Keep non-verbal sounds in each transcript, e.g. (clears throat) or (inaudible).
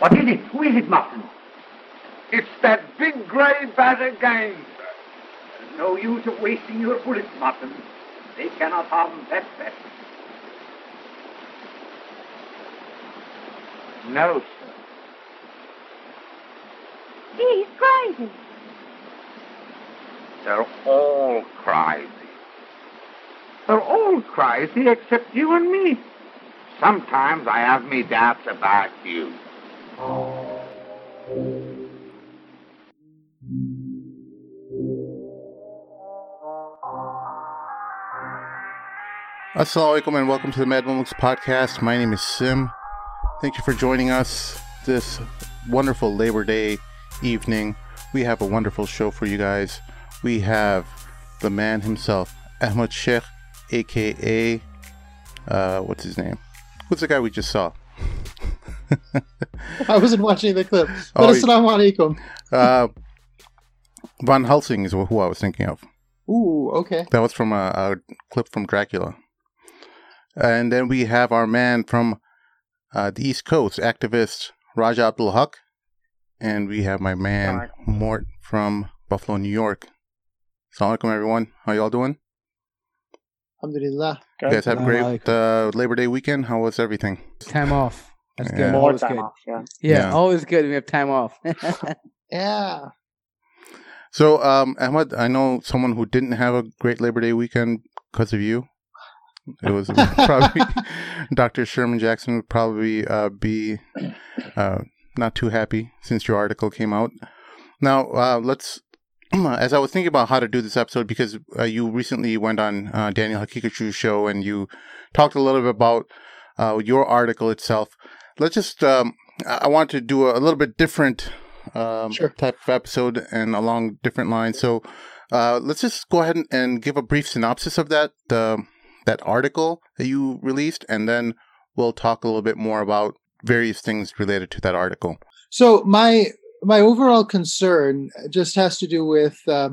What is it? Who is it, Martin? It's that big grey bat again. There's no use of wasting your bullets, Martin. They cannot harm that bat. No, sir. He's crazy. They're all crazy. They're all crazy except you and me. Sometimes I have me doubts about you. Assalamu alaikum and welcome to the Mad Mamluks podcast. My name is Sim. Thank you for joining us this wonderful Labor Day evening. We have a wonderful show for you guys. We have the man himself, Ahmed Shaikh, aka, uh, what's his name? What's the guy we just saw? (laughs) I wasn't watching the clip. But Oh, assalamu alaikum. Uh, Van Helsing is who I was thinking of. Ooh, okay. That was from a, a clip from Dracula. And then we have our man from uh, the East Coast, activist Raja Abdulhaq. And we have my man Mort from Buffalo, New York. Assalamu alaikum, everyone. How y'all doing? Alhamdulillah. You guys have a great uh, Labor Day weekend. How was everything? Time off. That's Yeah. good. More Always time good. off, yeah. Yeah, Yeah. always good. when We have time off. (laughs) Yeah. So, um, Ahmed, I know someone who didn't have a great Labor Day weekend because of you. It was (laughs) probably (laughs) Dr. Sherman Jackson would probably uh, be uh, not too happy since your article came out. Now, uh, let's. (clears throat) As I was thinking about how to do this episode, because uh, you recently went on uh, Daniel Haqiqatjou's show and you talked a little bit about uh, your article itself. Let's just. Um, I want to do a, a little bit different um, Sure. type of episode and along different lines. So uh, let's just go ahead and, and give a brief synopsis of that uh, that article that you released, and then we'll talk a little bit more about various things related to that article. So my my overall concern just has to do with uh,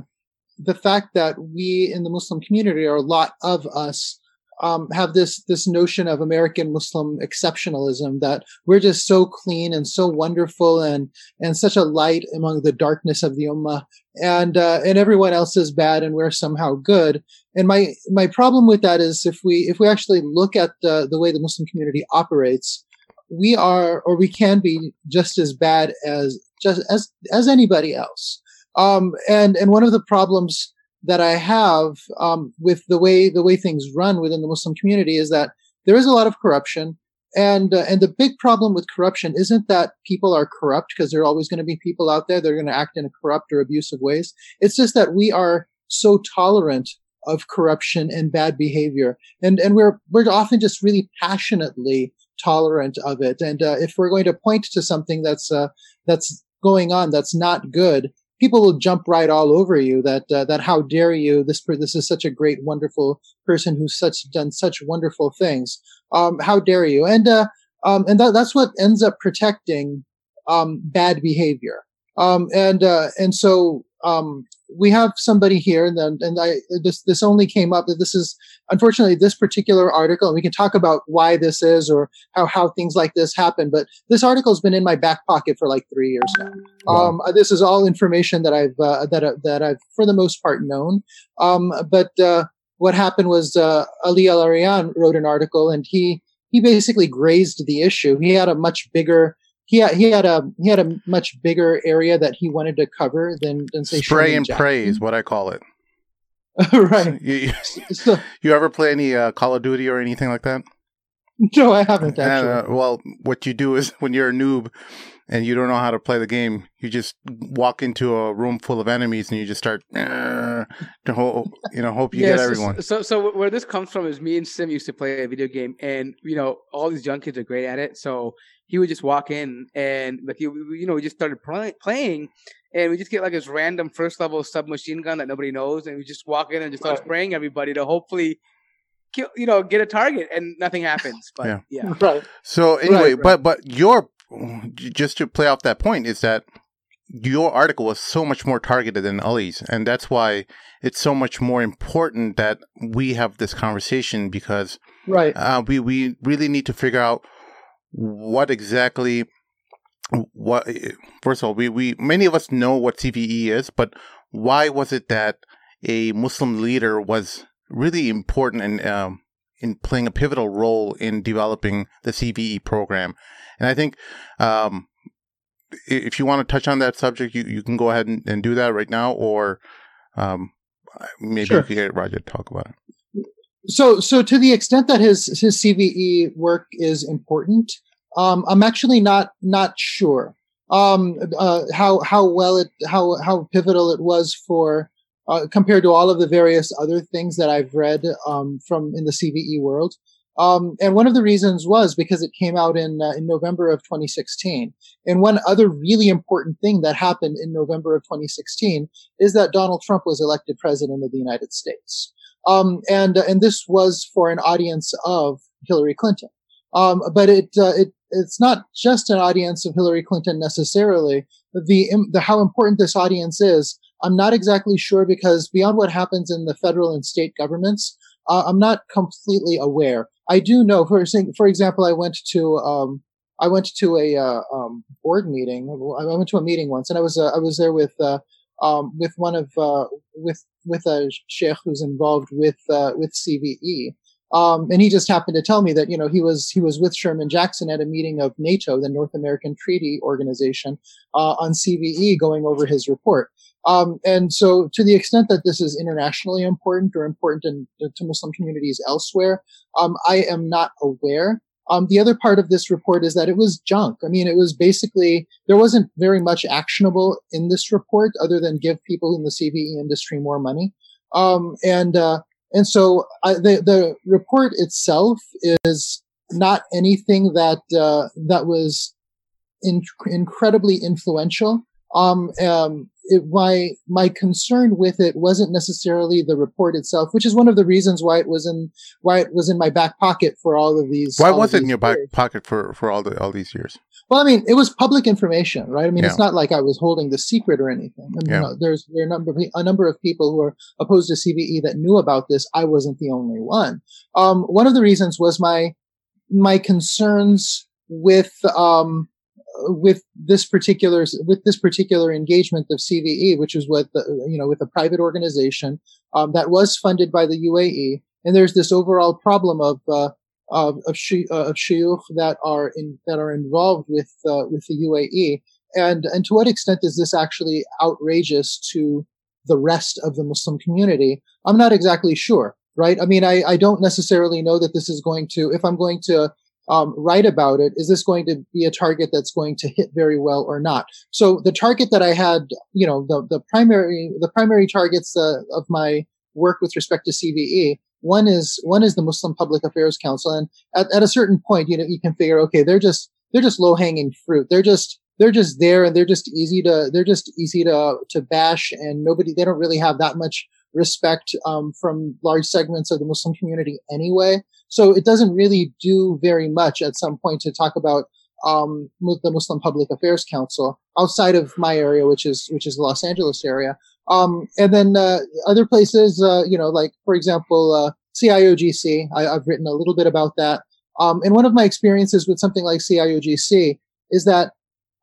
the fact that we in the Muslim community, or a lot of us, um, have this this notion of American Muslim exceptionalism that we're just so clean and so wonderful and and such a light among the darkness of the ummah, and uh, and everyone else is bad and we're somehow good. And my my problem with that is if we if we actually look at the the way the Muslim community operates, we are or we can be just as bad as just as as anybody else. Um, and and one of the problems that I have um, with the way the way things run within the Muslim community is that there is a lot of corruption. And uh, and the big problem with corruption isn't that people are corrupt because there are always going to be people out there that are going to act in a corrupt or abusive ways. It's just that we are so tolerant of corruption and bad behavior, and and we're we're often just really passionately tolerant of it. And uh, if we're going to point to something that's uh, that's going on that's not good, people will jump right all over you. That uh, that how dare you? This this is such a great, wonderful person who's such done such wonderful things. Um, how dare you? And uh, um, and that, that's what ends up protecting um, bad behavior. Um, and uh, and so um, we have somebody here, and then and I this this only came up that this is unfortunately this particular article, and we can talk about why this is or how how things like this happen. But this article has been in my back pocket for like three years now. Wow. Um, uh, this is all information that I've uh, that uh, that I've for the most part known. Um, but uh, what happened was uh, Ali Al Arian wrote an article, and he he basically grazed the issue. He had a much bigger he had, he had a he had a much bigger area that he wanted to cover than than say Spray Sherman and Jackson. pray is what I call it. (laughs) right. You, you, So, (laughs) you ever play any uh, Call of Duty or anything like that? no, I haven't actually. Uh, well, what you do is (laughs) when you're a noob and you don't know how to play the game, you just walk into a room full of enemies and you just start "Uh," to hope you know hope you Yeah, get so- everyone. So, so where this comes from is me and Sim used to play a video game, and you know all these young kids are great at it. So he would just walk in and like you, you know, we just started play, playing, and we just get like this random first level submachine gun that nobody knows, and we just walk in and just start Right. spraying everybody to hopefully kill, you know, get a target, and nothing happens. (laughs) But Yeah. yeah, (laughs) right. So anyway, right. but but your just to play off that point is that your article was so much more targeted than Ali's, and that's why it's so much more important that we have this conversation because Right. uh, we we really need to figure out what exactly what first of all we, we many of us know what cve is but why was it that a muslim leader was really important in um, in playing a pivotal role in developing the cve program and i think um, if you want to touch on that subject you, you can go ahead and, and do that right now or um, maybe Sure. you could get Raja to talk about it so so to the extent that his his CVE work is important, um, I'm actually not not sure um, uh, how how well it how how pivotal it was for uh, compared to all of the various other things that I've read um, from in the CVE world. Um, and one of the reasons was because it came out in uh, in November of 2016. And one other really important thing that happened in November of 2016 is that Donald Trump was elected president of the United States um, and and this was for an audience of Hillary Clinton. Um, but it uh, it it's not just an audience of Hillary Clinton necessarily. The the how important this audience is, I'm not exactly sure because beyond what happens in the federal and state governments, uh, I'm not completely aware. I do know, for for example, I went to um, I went to a uh, um, board meeting. I went to a meeting once, and I was uh, I was there with uh, um, with one of uh, with with a sheikh who's involved with uh, with CVE, um, and he just happened to tell me that you know he was he was with Sherman Jackson at a meeting of NATO, the North American Treaty Organization, uh, on CVE, going over his report. Um, and so, to the extent that this is internationally important or important in, to Muslim communities elsewhere, um, I am not aware. Um, the other part of this report is that it was junk. I mean, it was basically, there wasn't very much actionable in this report other than give people in the CVE industry more money. Um, and, uh, and so I, the, the report itself is not anything that, uh, that was in, incredibly influential. Um, um, it, my my concern with it wasn't necessarily the report itself, which is one of the reasons why it was in why it was in my back pocket for all of these. why was it in your back years. pocket for for all the all these years Well, I mean, it was public information, right? I mean, it's not like I was holding the secret or anything. I mean, Yeah. you know, there's there are a number of, a number of people who are opposed to CVE that knew about this. I wasn't the only one. Um, one of the reasons was my my concerns with um, with this particular with this particular engagement of CVE, which is with the, you know with a private organization um, that was funded by the UAE, and there's this overall problem of uh, of of, shi, uh, of shuyukh that are in that are involved with uh, with the UAE, and and to what extent is this actually outrageous to the rest of the Muslim community? I'm not exactly sure, right? I mean, I, I don't necessarily know that this is going to if I'm going to um, write about it, is this going to be a target that's going to hit very well or not? So the target that I had, you know, the, the primary, the primary targets uh, of my work with respect to CVE, one is, one is the Muslim Public Affairs Council. And at, at a certain point, you know, you can figure, okay, they're just, they're just low hanging fruit. They're just, they're just there and they're just easy to, they're just easy to, to bash and nobody, they don't really have that much respect um, from large segments of the Muslim community anyway. So it doesn't really do very much at some point to talk about um, the Muslim Public Affairs Council outside of my area, which is which is the Los Angeles area. Um, and then uh, other places, uh, you know, like for example, uh, CIOGC. I, I've written a little bit about that. Um, and one of my experiences with something like CIOGC is that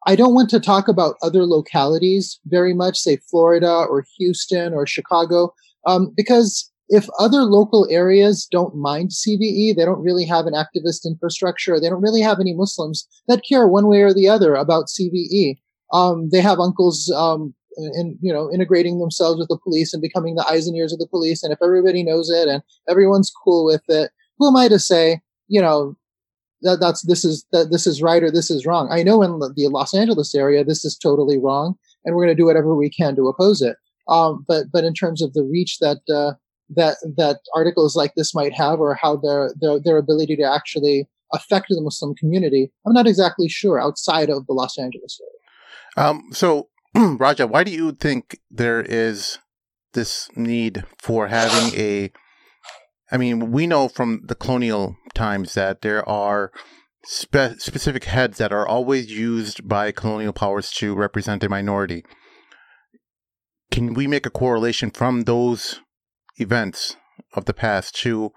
I don't want to talk about other localities very much, say Florida or Houston or Chicago, um, because if other local areas don't mind CVE, they don't really have an activist infrastructure, they don't really have any Muslims that care one way or the other about CVE. Um, they have uncles, um, in, you know, integrating themselves with the police and becoming the eyes and ears of the police. And if everybody knows it and everyone's cool with it, who am I to say, you know, that that's this is that this is right or this is wrong. I know in the Los Angeles area this is totally wrong, and we're going to do whatever we can to oppose it. Um, but but in terms of the reach that uh, that that articles like this might have, or how their their their ability to actually affect the Muslim community, I'm not exactly sure outside of the Los Angeles area. Um, so, (clears throat) Raja, why do you think there is this need for having a? I mean, we know from the colonial times that there are spe- specific heads that are always used by colonial powers to represent a minority. Can we make a correlation from those events of the past to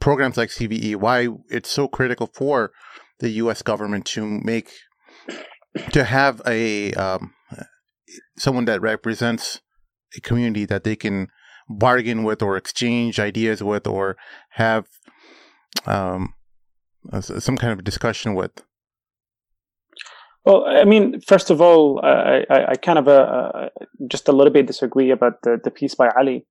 programs like CVE? Why it's so critical for the U.S. government to make to have a um, someone that represents a community that they can bargain with or exchange ideas with or have um, some kind of discussion with? Well, I mean, first of all, I, I, I kind of uh, uh, just a little bit disagree about the, the piece by Ali.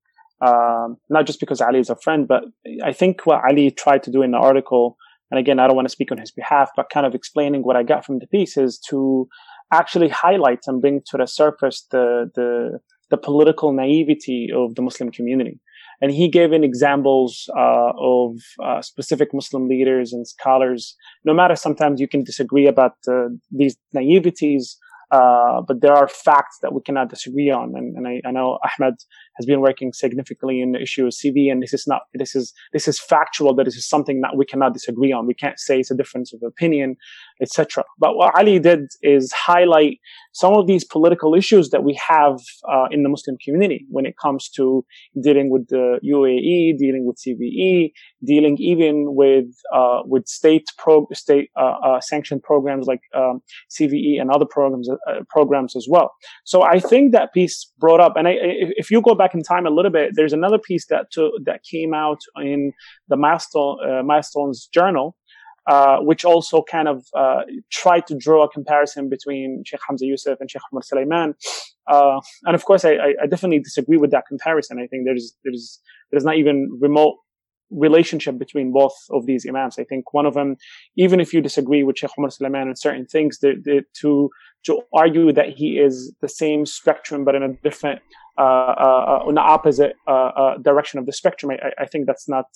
Um, not just because Ali is a friend, but I think what Ali tried to do in the article, and again, I don't want to speak on his behalf, but kind of explaining what I got from the piece is to actually highlight and bring to the surface the the the political naivety of the Muslim community. And he gave in examples uh, of uh, specific Muslim leaders and scholars. No matter sometimes you can disagree about uh, these naiveties, uh, but there are facts that we cannot disagree on. And, and I, I, know Ahmed has been working significantly in the issue of CV, and this is not this is this is factual. That this is something that we cannot disagree on. We can't say it's a difference of opinion, etc. But what Ali did is highlight some of these political issues that we have uh, in the Muslim community when it comes to dealing with the UAE, dealing with CVE, dealing even with uh, with state pro state uh, uh, sanctioned programs like um, CVE and other programs uh, programs as well. So I think that piece brought up, and I, if you go back in time a little bit, there's another piece that to, that came out in the milestone uh, milestones journal uh, which also kind of uh, tried to draw a comparison between Sheikh Hamza Yusuf and Sheikh Omar Sulaiman. Uh, and of course, I, I, definitely disagree with that comparison. I think there's there's there's not even remote relationship between both of these imams. I think one of them, even if you disagree with Sheikh Omar Sulaiman on certain things, to to argue that he is the same spectrum but in a different uh, uh, uh, in the opposite uh, direction of the spectrum, I, I think that's not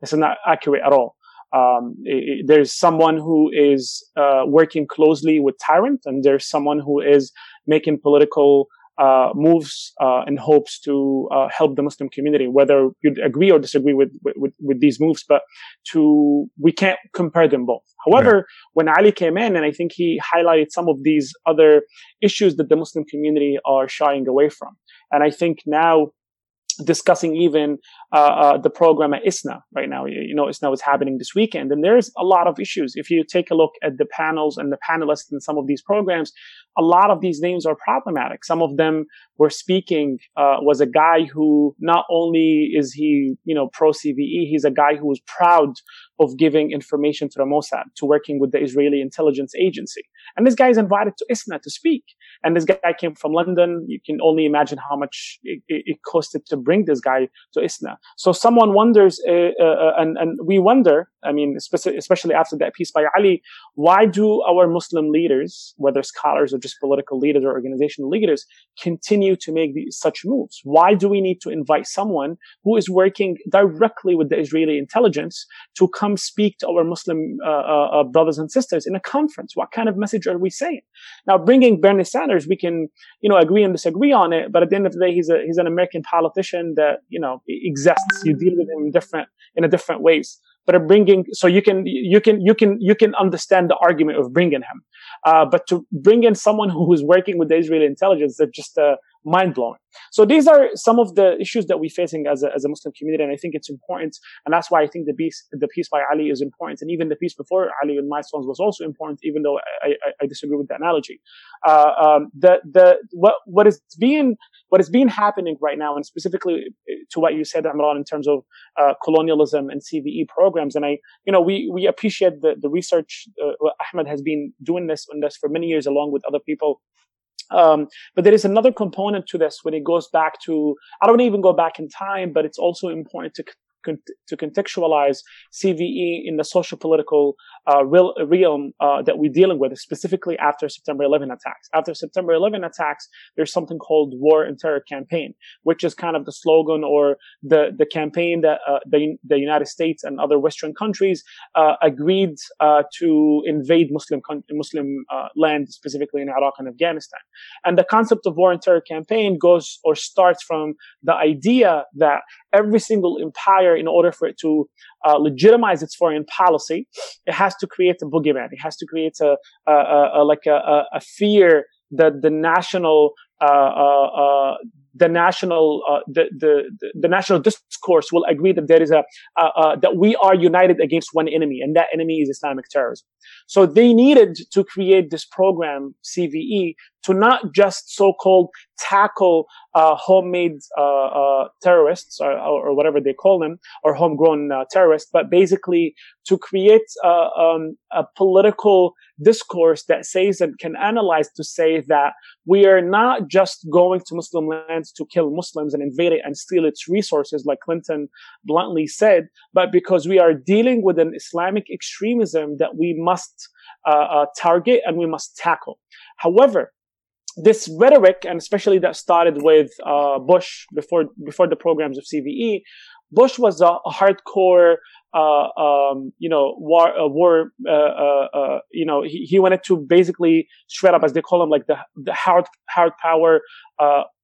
that's not accurate at all um, it, there's someone who is uh, working closely with tyrant, and there's someone who is making political uh, moves uh, in hopes to uh, help the Muslim community. Whether you agree or disagree with, with, with these moves, but to we can't compare them both. However, right. when Ali came in, and I think he highlighted some of these other issues that the Muslim community are shying away from, and I think now discussing even uh, uh, the program at ISNA right now. You know, ISNA was happening this weekend, and there's a lot of issues. If you take a look at the panels and the panelists in some of these programs, a lot of these names are problematic. Some of them were speaking uh, was a guy who not only is he, you know, pro CVE, he's a guy who was proud of giving information to the Mossad, to working with the Israeli intelligence agency. And this guy is invited to ISNA to speak. And this guy came from London. You can only imagine how much it, it costed to bring this guy to ISNA. So someone wonders, uh, uh, uh and, and we wonder, I mean, especially after that piece by Ali, why do our Muslim leaders, whether scholars or just political leaders or organizational leaders, continue to make these, such moves? Why do we need to invite someone who is working directly with the Israeli intelligence to come speak to our Muslim uh, uh, uh brothers and sisters in a conference? What kind of message are we saying? Now, bringing Bernie Sanders, we can, you know, agree and disagree on it, but at the end of the day, he's a he's an American politician that you know exists. You deal with him in different in a different ways but bringing so you can you can you can you can understand the argument of bringing him uh, but to bring in someone who is working with the israeli intelligence that just uh, mind blowing. So these are some of the issues that we're facing as a, as a Muslim community. And I think it's important. And that's why I think the piece, the piece by Ali is important. And even the piece before Ali and Milestones was also important, even though I, I, I disagree with the analogy. Uh, um, the, the, what, what is being, what is being happening right now, and specifically to what you said, Imran, in terms of uh, colonialism and CVE programs. And I, you know, we, we appreciate the, the research. Uh, Ahmed has been doing this on this for many years along with other people um, but there is another component to this when it goes back to, I don't even go back in time, but it's also important to to contextualize CVE in the social political uh, real, realm uh, that we're dealing with, specifically after September 11 attacks. After September 11 attacks, there's something called War and Terror Campaign, which is kind of the slogan or the the campaign that uh, the the United States and other Western countries uh, agreed uh, to invade Muslim Muslim uh, land, specifically in Iraq and Afghanistan. And the concept of War and Terror Campaign goes or starts from the idea that every single empire, in order for it to uh, legitimize its foreign policy, it has to create a boogeyman. It has to create a, a, a, a like a, fear that the national uh, uh, uh the national uh, the, the the national discourse will agree that there is a uh, uh, that we are united against one enemy, and that enemy is Islamic terrorism. So they needed to create this program CVE to not just so-called tackle uh, homemade uh, uh, terrorists or, or, whatever they call them or homegrown uh, terrorists, but basically to create uh, um, a political discourse that says and can analyze to say that we are not just going to Muslim lands to kill Muslims and invade it and steal its resources, like Clinton bluntly said, but because we are dealing with an Islamic extremism that we must uh, target and we must tackle. However, this rhetoric, and especially that started with uh, Bush before before the programs of CVE, Bush was a, a hardcore, uh, um, you know, war, uh, war, uh, uh, uh, you know, he, he wanted to basically shred up, as they call him, like the the hard hard power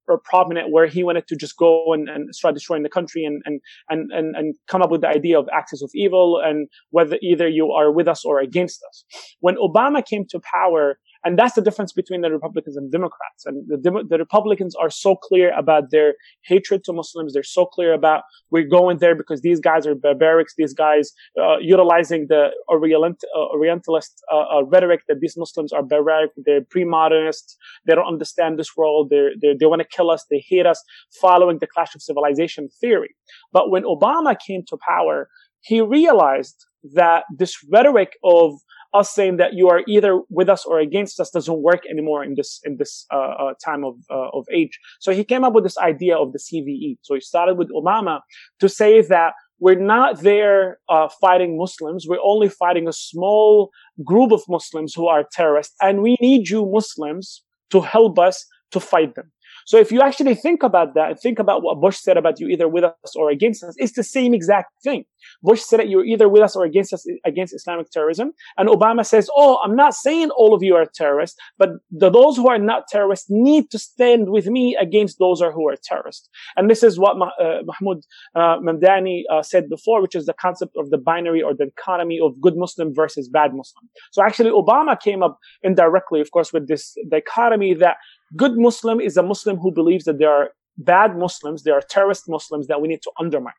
or prominent where he wanted to just go and, and start destroying the country and, and, and, and, and come up with the idea of axis of evil and whether either you are with us or against us. When Obama came to power, and that's the difference between the Republicans and Democrats. And the, the Republicans are so clear about their hatred to Muslims. They're so clear about we're going there because these guys are barbarics. These guys uh, utilizing the Orient, uh, Orientalist uh, uh, rhetoric that these Muslims are barbaric. They're pre-modernists. They don't understand this world. They're, they're, they want to kill us. They hate us following the clash of civilization theory. But when Obama came to power, he realized that this rhetoric of us saying that you are either with us or against us doesn't work anymore in this in this uh, uh, time of uh, of age. So he came up with this idea of the CVE. So he started with Obama to say that we're not there uh, fighting Muslims. We're only fighting a small group of Muslims who are terrorists, and we need you Muslims to help us to fight them. So if you actually think about that and think about what Bush said about you either with us or against us, it's the same exact thing. Bush said that you're either with us or against us against Islamic terrorism. And Obama says, Oh, I'm not saying all of you are terrorists, but the, those who are not terrorists need to stand with me against those who are terrorists. And this is what uh, Mahmoud uh, Mamdani uh, said before, which is the concept of the binary or the economy of good Muslim versus bad Muslim. So actually, Obama came up indirectly, of course, with this dichotomy that Good Muslim is a Muslim who believes that there are bad Muslims, there are terrorist Muslims that we need to undermine.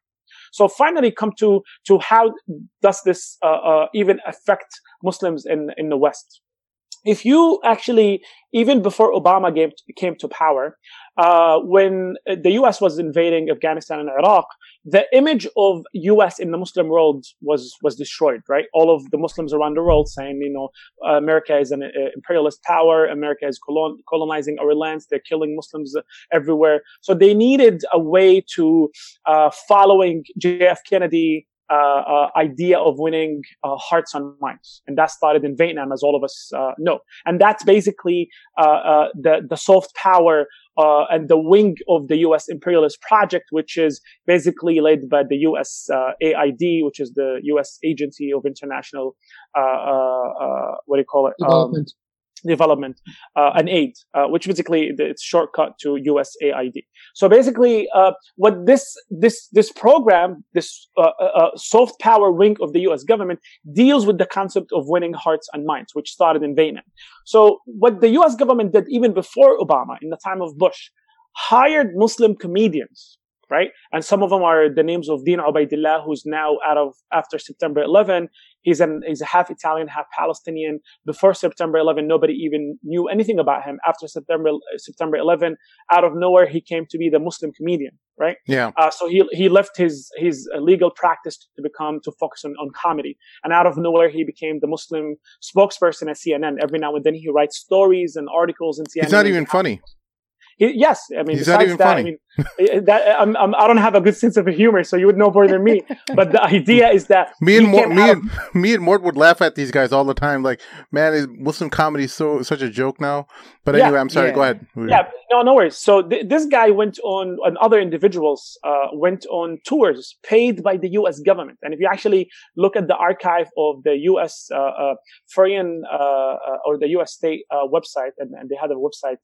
So finally, come to to how does this uh, uh, even affect Muslims in in the West? If you actually, even before Obama came to, came to power, uh, when the U.S. was invading Afghanistan and Iraq, the image of U.S. in the Muslim world was was destroyed. Right, all of the Muslims around the world saying, you know, America is an uh, imperialist power. America is colon- colonizing our lands. They're killing Muslims everywhere. So they needed a way to, uh, following J.F. Kennedy uh, uh, idea of winning uh, hearts and minds, and that started in Vietnam, as all of us uh, know. And that's basically uh, uh, the the soft power and the wing of the U.S. imperialist project, which is basically led by the U.S. AID, which is the U.S. Agency of International what do you call it? Um, development uh, and aid, uh, which basically it's shortcut to USAID. So basically, uh, what this this this program, this uh, uh, uh, soft power wing of the U.S. government, deals with the concept of winning hearts and minds, which started in Vietnam. So what the U.S. government did even before Obama, in the time of Bush, hired Muslim comedians right? And some of them are the names of Dean Obeidallah, who's now out of after September 11. He's an he's a half Italian, half Palestinian. Before September 11, nobody even knew anything about him. After September September 11, out of nowhere, he came to be the Muslim comedian, right? Yeah. Uh, so he he left his his legal practice to become to focus on, on comedy, and out of nowhere, he became the Muslim spokesperson at CNN. Every now and then, he writes stories and articles in CNN. He's not even funny. He, yes, I mean, He's besides that, funny. I mean, eh, that I'm, I'm, I do not have a good sense of humor, so you would know more than me. (laughs) But the idea is that me and Mort, me and of, me and Mort would laugh at these guys all the time. Like, man, is Muslim comedy so such a joke now? But yeah, anyway, I'm sorry. Yeah. Go ahead. Yeah, no, no worries. So th- this guy went on, and other individuals uh, went on tours paid by the U.S. government. And if you actually look at the archive of the U.S. Uh, uh, foreign uh, uh, or the U.S. state uh, website, and, and, they had a website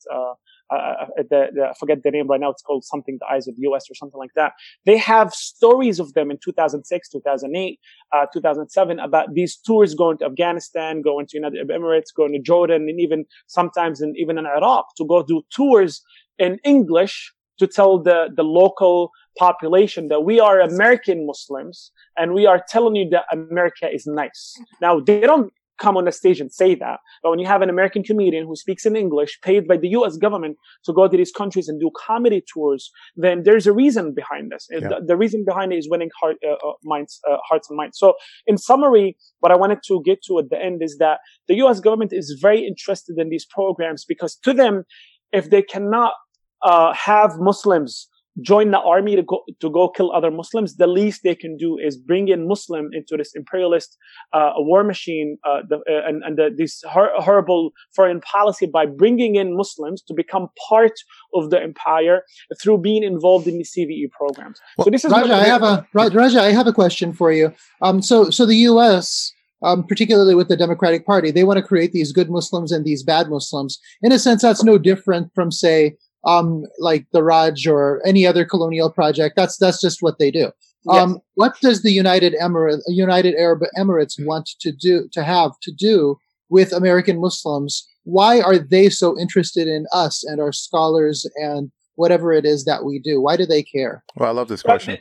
uh, uh, the, the, I forget the name right now. It's called something the eyes of the U.S. or something like that. They have stories of them in 2006, 2008, uh, 2007 about these tours going to Afghanistan, going to United Arab Emirates, going to Jordan, and even sometimes in, even in Iraq to go do tours in English to tell the, the local population that we are American Muslims and we are telling you that America is nice. Now, they don't come on the stage and say that. But when you have an American comedian who speaks in English, paid by the U.S. government to go to these countries and do comedy tours, then there's a reason behind this. Yeah. The, the, reason behind it is winning heart, uh, uh, minds, uh, hearts and minds. So, in summary, what I wanted to get to at the end is that the U.S. government is very interested in these programs because to them, if they cannot uh, have Muslims join the army to go to go kill other Muslims, the least they can do is bring in Muslim into this imperialist uh, war machine uh, the, uh, and, and the, this hor- horrible foreign policy by bringing in Muslims to become part of the empire through being involved in the CVE programs. Well, so this is Raja. I have a Raja. I have a question for you. Um, so so the U.S. Um, particularly with the Democratic Party, they want to create these good Muslims and these bad Muslims. In a sense, that's no different from, say, um, like the Raj or any other colonial project. That's that's just what they do. Yes. Um, what does the United Emirate, United Arab Emirates want to do to have to do with American Muslims? Why are they so interested in us and our scholars and whatever it is that we do? Why do they care? Well, I love this question.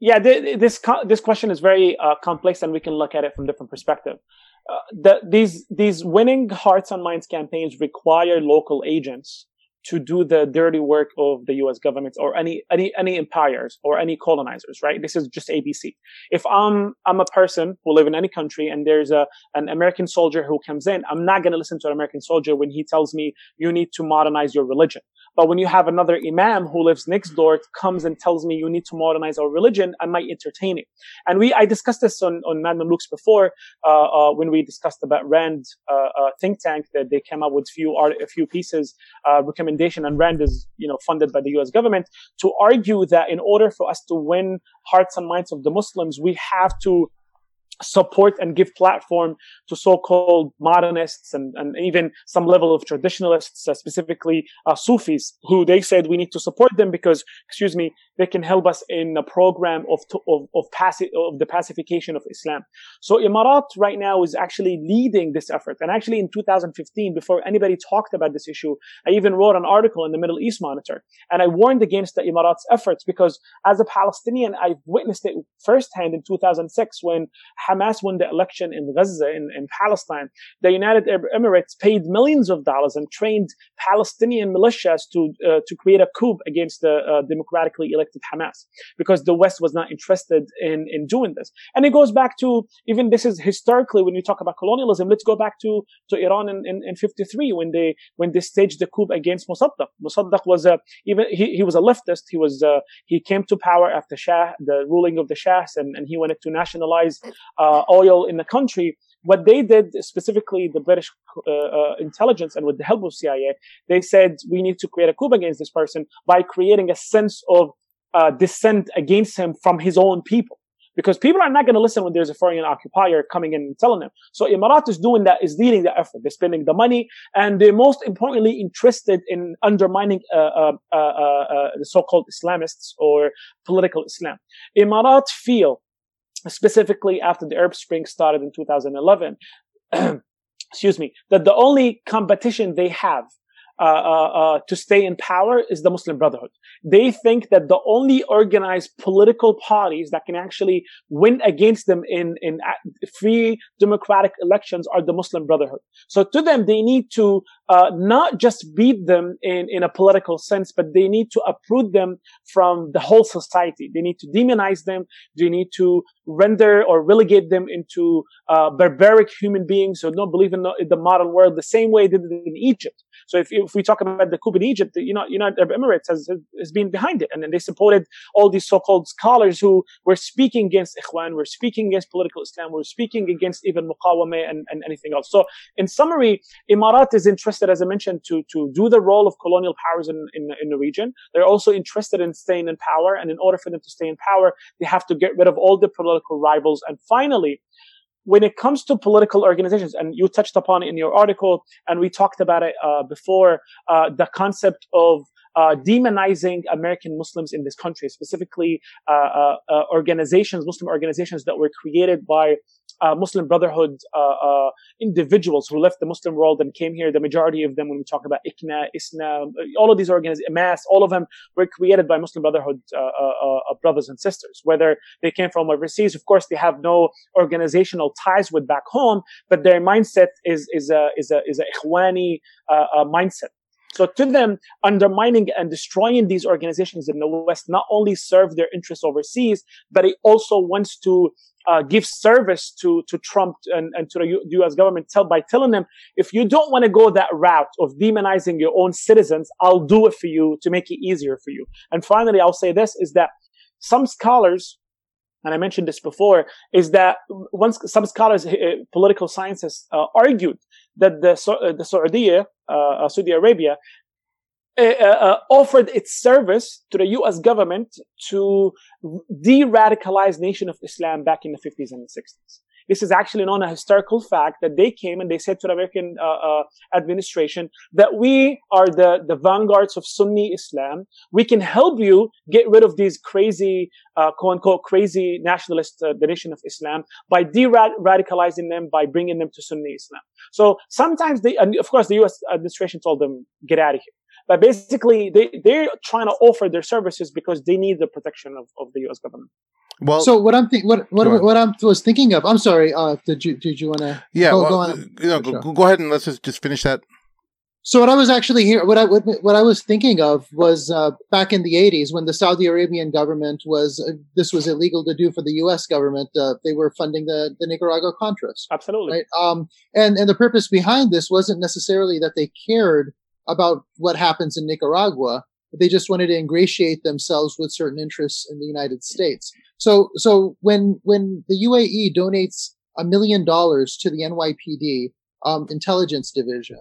Yeah, this this question is very uh, complex, and we can look at it from different perspective. Uh, the, these these winning hearts and minds campaigns require local agents to do the dirty work of the U.S. government or any any any empires or any colonizers, right? This is just ABC. If I'm I'm a person who live in any country and there's a an American soldier who comes in, I'm not going to listen to an American soldier when he tells me you need to modernize your religion. But when you have another imam who lives next door comes and tells me you need to modernize our religion, I might entertain it. And we, I discussed this on, on Mad Mamluks before, uh, uh, when we discussed about Rand, uh, uh think tank that they came up with few art, a few pieces, uh, recommendation. And Rand is, you know, funded by the U.S. government to argue that in order for us to win hearts and minds of the Muslims, we have to support and give platform to so-called modernists and, and even some level of traditionalists, uh, specifically uh, Sufis, who they said we need to support them because, excuse me, they can help us in a program of of of, of the pacification of Islam. So Emarat right now is actually leading this effort. And actually, in 2015, before anybody talked about this issue, I even wrote an article in the Middle East Monitor, and I warned against the Emarat's efforts because, as a Palestinian, I've witnessed it firsthand in 2006 when Hamas won the election in Gaza, in, in Palestine. The United Arab Emirates paid millions of dollars and trained Palestinian militias to uh, to create a coup against the uh, democratically elected Hamas because the West was not interested in in doing this. And it goes back to even this is historically when you talk about colonialism. Let's go back to to Iran in, in, in 53 when they when they staged the coup against Mossadegh. Mossadegh was a even he, he was a leftist. He was uh, he came to power after Shah the ruling of the Shahs and, and he wanted to nationalize uh, oil in the country. What they did, specifically the British uh, uh, intelligence and with the help of CIA, they said we need to create a coup against this person by creating a sense of uh, dissent against him from his own people. Because people are not going to listen when there's a foreign occupier coming in and telling them. So Emarat is doing that, is leading the effort. They're spending the money, and they're most importantly interested in undermining uh, uh, uh, uh the so-called Islamists or political Islam. Emarat feel specifically after the Arab Spring started in 2011, (clears throat) excuse me, that the only competition they have uh, uh, uh, to stay in power is the Muslim Brotherhood. They think that the only organized political parties that can actually win against them in, in free democratic elections are the Muslim Brotherhood. So to them, they need to uh, not just beat them in, in a political sense, but they need to uproot them from the whole society. They need to demonize them. They need to render or relegate them into uh, barbaric human beings who don't believe in the, in the, modern world the same way they did in Egypt. So if, if we talk about the coup in Egypt, the you know United Arab Emirates has, has been behind it. And then they supported all these so-called scholars who were speaking against Ikhwan, were speaking against political Islam, were speaking against even Muqawamah and, and anything else. So in summary, Emarat is interested, as I mentioned, to, to do the role of colonial powers in, in, in the region. They're also interested in staying in power. And in order for them to stay in power, they have to get rid of all the political rivals. And finally, when it comes to political organizations, and you touched upon it in your article, and we talked about it uh, before, uh, the concept of uh, demonizing American Muslims in this country, specifically uh, uh, uh, organizations, Muslim organizations that were created by uh, Muslim Brotherhood uh, uh, individuals who left the Muslim world and came here. The majority of them, when we talk about ICNA, ISNA, all of these organizations, MAS, all of them were created by Muslim Brotherhood brothers and sisters. Whether they came from overseas, of course, they have no organizational ties with back home, but their mindset is is a is a is a ikhwani mindset. So to them, undermining and destroying these organizations in the West not only serve their interests overseas, but it also wants to uh, give service to to Trump and, and to the U- U.S. government tell, by telling them, if you don't want to go that route of demonizing your own citizens, I'll do it for you to make it easier for you. And finally, I'll say this is that some scholars and I mentioned this before, is that once some scholars, uh, political scientists, uh, argued that the uh, the Saudi, uh, uh, Saudi Arabia, uh, offered its service to the U.S. government to de-radicalize Nation of Islam back in the 50s and the 60s. This is actually known a historical fact that they came and they said to the American uh, uh, administration that we are the, the vanguards of Sunni Islam. We can help you get rid of these crazy, uh, quote unquote, crazy nationalist, uh, the nation of Islam by de-radicalizing them, by bringing them to Sunni Islam. So sometimes they, and of course the U.S. administration told them, get out of here. But basically, they, they're trying to offer their services because they need the protection of, of the U.S. government. Well, so what I'm think what what what I was thinking of. I'm sorry. Uh, did you did you want to? Yeah, go, well, go on. You know, go, go, ahead and let's just just finish that. So what I was actually here, what I what, what I was thinking of was uh, back in the 80s when the Saudi Arabian government was uh, this was illegal to do for the U.S. government. Uh, they were funding the the Nicaragua Contras. Absolutely. Right. Um. And and the purpose behind this wasn't necessarily that they cared about what happens in Nicaragua. They just wanted to ingratiate themselves with certain interests in the United States. So, so when, when the UAE donates a million dollars to the NYPD, um, intelligence division,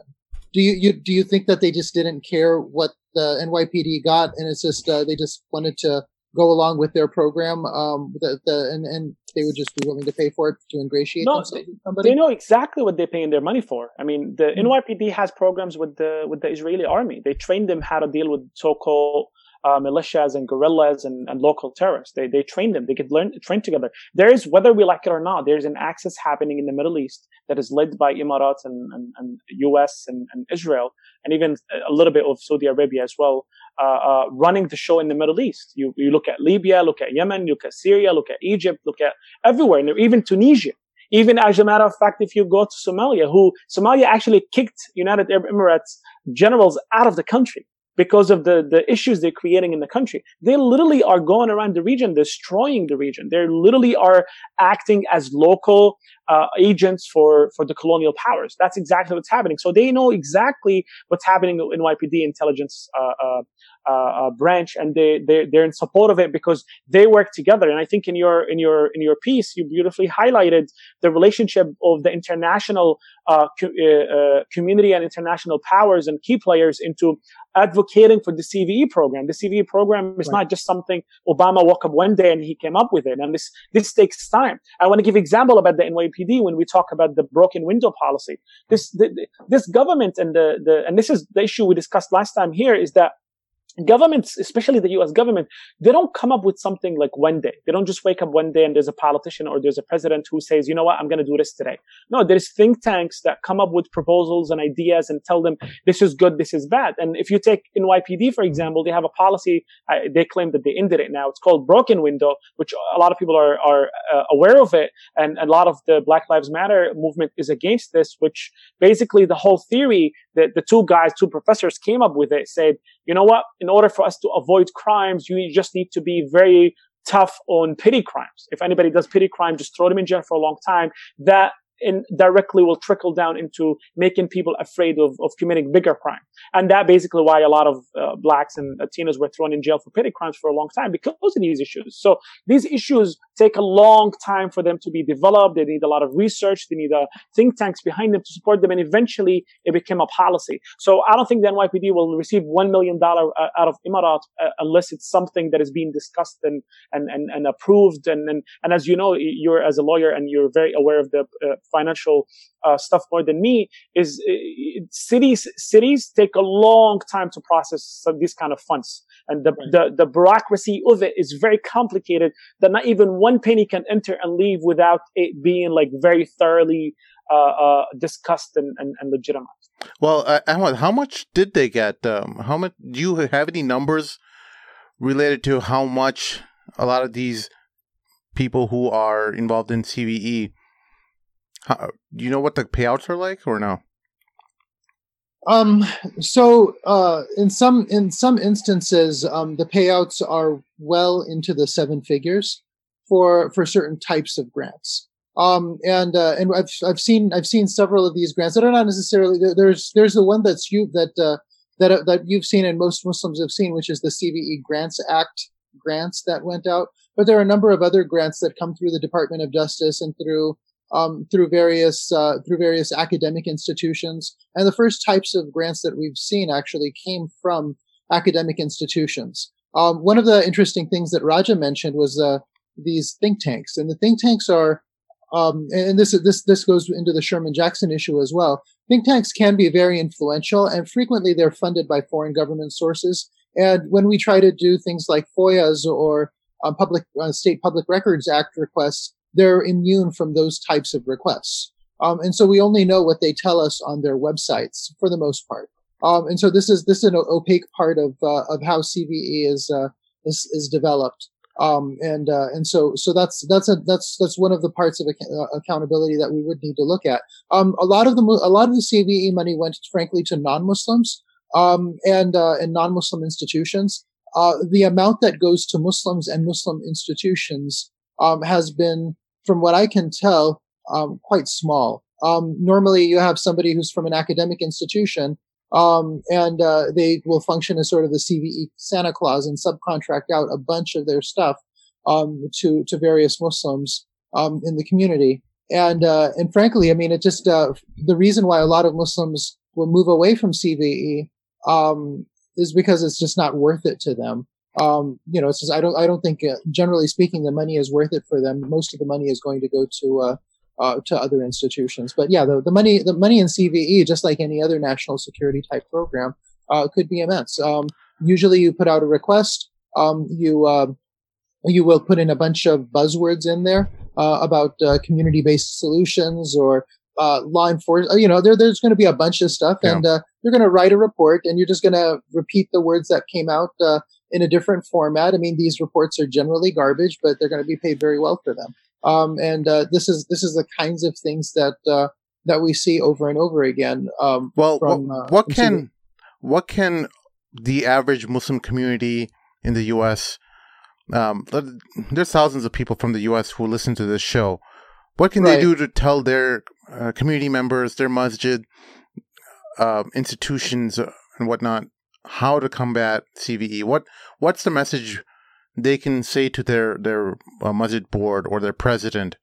do you, you, do you think that they just didn't care what the NYPD got and it's just, uh, they just wanted to go along with their program, um, the, the, and, and they would just be willing to pay for it to ingratiate no, somebody? They know exactly what they're paying their money for. I mean, the mm-hmm. NYPD has programs with the, with the Israeli army. They train them how to deal with so-called uh, militias and guerrillas and, and, local terrorists. They, they train them. They get learn, train together. There is, whether we like it or not, there's an axis happening in the Middle East that is led by Emirates and, and, and US and, and, Israel and even a little bit of Saudi Arabia as well, uh, uh, running the show in the Middle East. You, you look at Libya, look at Yemen, look at Syria, look at Egypt, look at everywhere, and even Tunisia. Even as a matter of fact, if you go to Somalia, who Somalia actually kicked United Arab Emirates generals out of the country because of the, the issues they're creating in the country. They literally are going around the region, destroying the region. They literally are acting as local uh, agents for, for the colonial powers. That's exactly what's happening. So they know exactly what's happening in NYPD intelligence uh, uh, uh, uh, branch, and they they they're in support of it because they work together. And I think in your in your in your piece, you beautifully highlighted the relationship of the international uh, co- community and international powers and key players into advocating for the CVE program. The CVE program is right. not just something Obama woke up one day and he came up with it. And this, this takes time. I want to give example about the NYPD when we talk about the broken window policy. This, the, this government and the, the, and this is the issue we discussed last time here is that governments, especially the US government, they don't come up with something like one day. They don't just wake up one day and there's a politician or there's a president who says, you know what, I'm going to do this today. No, there's think tanks that come up with proposals and ideas and tell them this is good, this is bad. And if you take NYPD, for example, they have a policy. Uh, they claim that they ended it now. It's called broken window, which a lot of people are, are uh, aware of it. And a lot of the Black Lives Matter movement is against this, which basically the whole theory that the two guys, two professors came up with it said, you know what? In order for us to avoid crimes, you just need to be very tough on petty crimes. If anybody does petty crime, just throw them in jail for a long time. That in directly will trickle down into making people afraid of, of committing bigger crime. And that basically why a lot of uh, blacks and Latinos were thrown in jail for petty crimes for a long time because of these issues. So these issues take a long time for them to be developed. They need a lot of research. They need uh, think tanks behind them to support them. And eventually it became a policy. So I don't think the NYPD will receive $1 million uh, out of Emirat uh, unless it's something that is being discussed and, and, and, and approved. And, and, and as you know, you're as a lawyer and you're very aware of the uh, financial uh, stuff more than me is uh, cities cities take a long time to process these kind of funds and the, the, the bureaucracy of it is very complicated that not even one penny can enter and leave without it being like very thoroughly uh, uh, discussed and, and, and legitimized. Well, uh, Ahmed, how much did they get? Um, how much? Do you have any numbers related to how much a lot of these people who are involved in CVE? How, do you know what the payouts are like, or no? Um, so uh, in some in some instances, um, the payouts are well into the seven figures for for certain types of grants. Um, and uh, and I've I've seen I've seen several of these grants that are not necessarily there's there's the one that's you that uh, that uh, that you've seen and most Muslims have seen, which is the CVE Grants Act grants that went out. But there are a number of other grants that come through the Department of Justice and through um, through various uh, through various academic institutions. And the first types of grants that we've seen actually came from academic institutions. Um, one of the interesting things that Raja mentioned was uh, these think tanks, and the think tanks are, um, and this this this goes into the Sherman Jackson issue as well. Think tanks can be very influential, and frequently they're funded by foreign government sources. And when we try to do things like FOIAs or uh, public uh, state public records act requests, they're immune from those types of requests. Um, and so we only know what they tell us on their websites for the most part. Um, and so this is this is an opaque part of uh, of how CVE is uh, is, is developed. Um, and uh, and so so that's that's a that's that's one of the parts of ac- uh, accountability that we would need to look at. Um, a lot of the a lot of the CVE money went, frankly, to non-Muslims um, and uh, and non-Muslim institutions. Uh, the amount that goes to Muslims and Muslim institutions um, has been from what I can tell, um, quite small. Um, normally, you have somebody who's from an academic institution, um, and uh, they will function as sort of the CVE Santa Claus and subcontract out a bunch of their stuff um, to to various Muslims um, in the community. And uh, and frankly, I mean, it just uh, the reason why a lot of Muslims will move away from CVE um, is because it's just not worth it to them um, you know, I don't, I don't think, uh, generally speaking, the money is worth it for them. Most of the money is going to go to, uh, uh, to other institutions. But yeah, the, the money, the money in CVE, just like any other national security type program, uh, could be immense. Um, usually you put out a request, um, you, uh, you will put in a bunch of buzzwords in there, uh, about, uh, community-based solutions or, uh, law enforcement, you know, there, there's going to be a bunch of stuff Yeah. and, uh, you're going to write a report and you're just going to repeat the words that came out, uh, in a different format. I mean, these reports are generally garbage, but they're going to be paid very well for them. Um, and uh, this is this is the kinds of things that uh, that we see over and over again. Um, Well, from, what, uh, what from can what can the average Muslim community in the U.S. Um, there's thousands of people from the U.S. who listen to this show. What can they do to tell their uh, community members, their masjid, uh, institutions, uh, and whatnot, how to combat CVE? What What's the message they can say to their their uh, board or their president?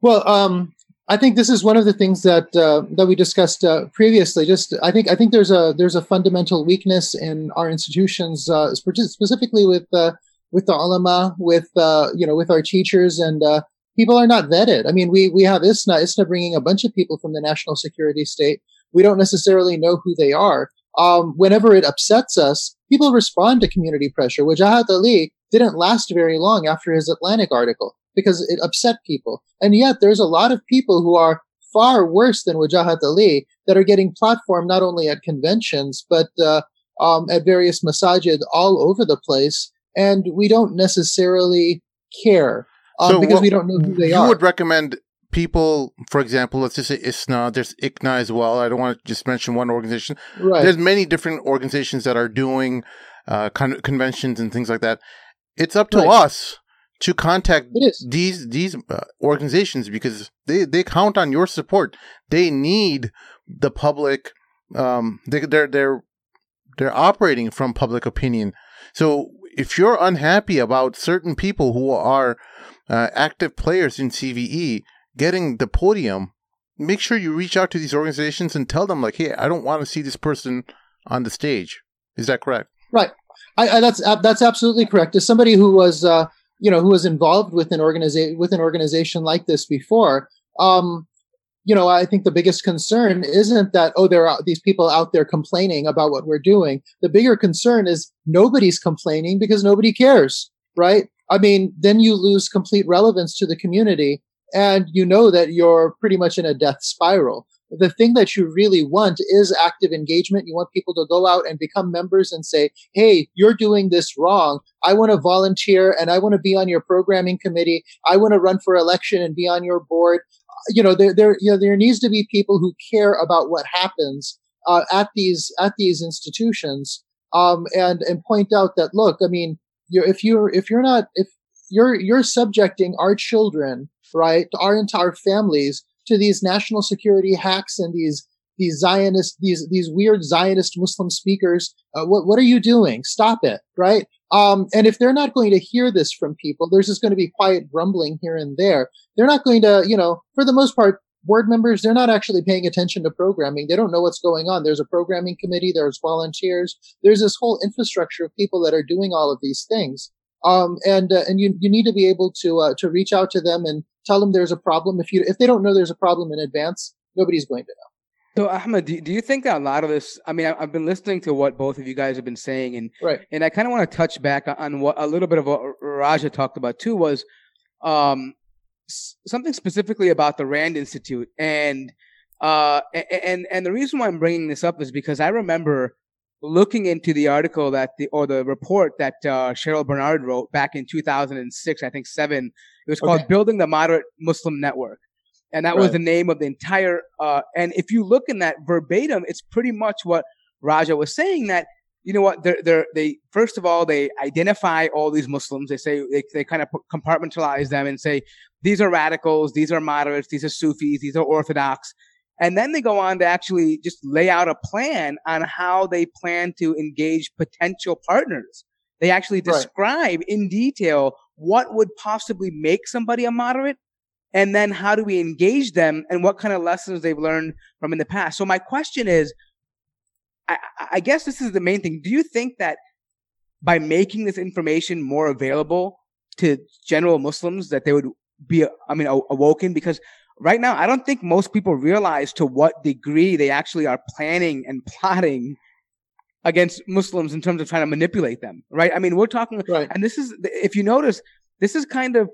Well, um, I think this is one of the things that uh, that we discussed uh, previously. Just I think I think there's a there's a fundamental weakness in our institutions, uh, specifically with uh, with the ulama, with uh, you know with our teachers, and uh, people are not vetted. I mean, we we have ISNA, ISNA bringing a bunch of people from the national security state. We don't necessarily know who they are. Um, whenever it upsets us, people respond to community pressure. Wajahat Ali didn't last very long after his Atlantic article because it upset people. And yet there's a lot of people who are far worse than Wajahat Ali that are getting platform not only at conventions, but uh, um, at various masajid all over the place. And we don't necessarily care um, because what- we don't know who they you are. would recommend people, for example, let's just say ISNA, there's ICNA as well. I don't want to just mention one organization. right. There's many different organizations that are doing uh, con- conventions and things like that. It's up to Right. us to contact these these uh, organizations because they they count on your support. They need the public. Um, they, they're they're they're operating from public opinion. So if you're unhappy about certain people who are uh, active players in CVE getting the podium, make sure you reach out to these organizations and tell them like, "Hey, I don't want to see this person on the stage." Is that correct? I, I, that's ab- that's absolutely correct. As somebody who was, uh, you know, who was involved with an organization with an organization like this before, um, you know, I think the biggest concern isn't that, oh, there are these people out there complaining about what we're doing. The bigger concern is nobody's complaining because nobody cares, right? I mean, then you lose complete relevance to the community and you know that you're pretty much in a death spiral. The thing that you really want is active engagement. You want people to go out and become members and say, Hey, you're doing this wrong. I want to volunteer and I want to be on your programming committee. I want to run for election and be on your board you know, there, there, you know, there needs to be people who care about what happens uh, at these at these institutions, um, and and point out that look, I mean, you're, if you're if you're not if you're you're subjecting our children, right, our entire families to these national security hacks and these these Zionist these these weird Zionist Muslim speakers. Uh, what what are you doing? Stop it, right? Um, and if they're not going to hear this from people, there's just going to be quiet grumbling here and there. They're not going to, you know, for the most part, board members, they're not actually paying attention to programming. They don't know what's going on. There's a programming committee. There's volunteers. There's this whole infrastructure of people that are doing all of these things. Um, and, uh, and you, you need to be able to, uh, to reach out to them and tell them there's a problem. If you, if they don't know there's a problem in advance, nobody's going to know. So Ahmed, do, do you think that a lot of this? I mean, I, have been listening to what both of you guys have been saying, and right. and I kind of want to touch back on what a little bit of what Raja talked about too was um, something specifically about the Rand Institute, and uh, and and the reason why I'm bringing this up is because I remember looking into the article that the or the report that uh, Cheryl Bernard wrote back in 2006, I think seven. It was called okay. "Building the Moderate Muslim Network." and that right. was the name of the entire. Uh, and if you look in that verbatim, it's pretty much what Raja was saying. That you know what they're, they're they first of all they identify all these Muslims. They say they they kind of compartmentalize them and say these are radicals, these are moderates, these are Sufis, these are Orthodox. And then they go on to actually just lay out a plan on how they plan to engage potential partners. They actually describe right. in detail what would possibly make somebody a moderate and then how do we engage them and what kind of lessons they've learned from in the past so my question is I, I, guess this is the main thing do you think that by making this information more available to general muslims that they would be i mean awoken because right now i don't think most people realize to what degree they actually are planning and plotting against muslims in terms of trying to manipulate them right i mean we're talking right. and this is if you notice this is kind of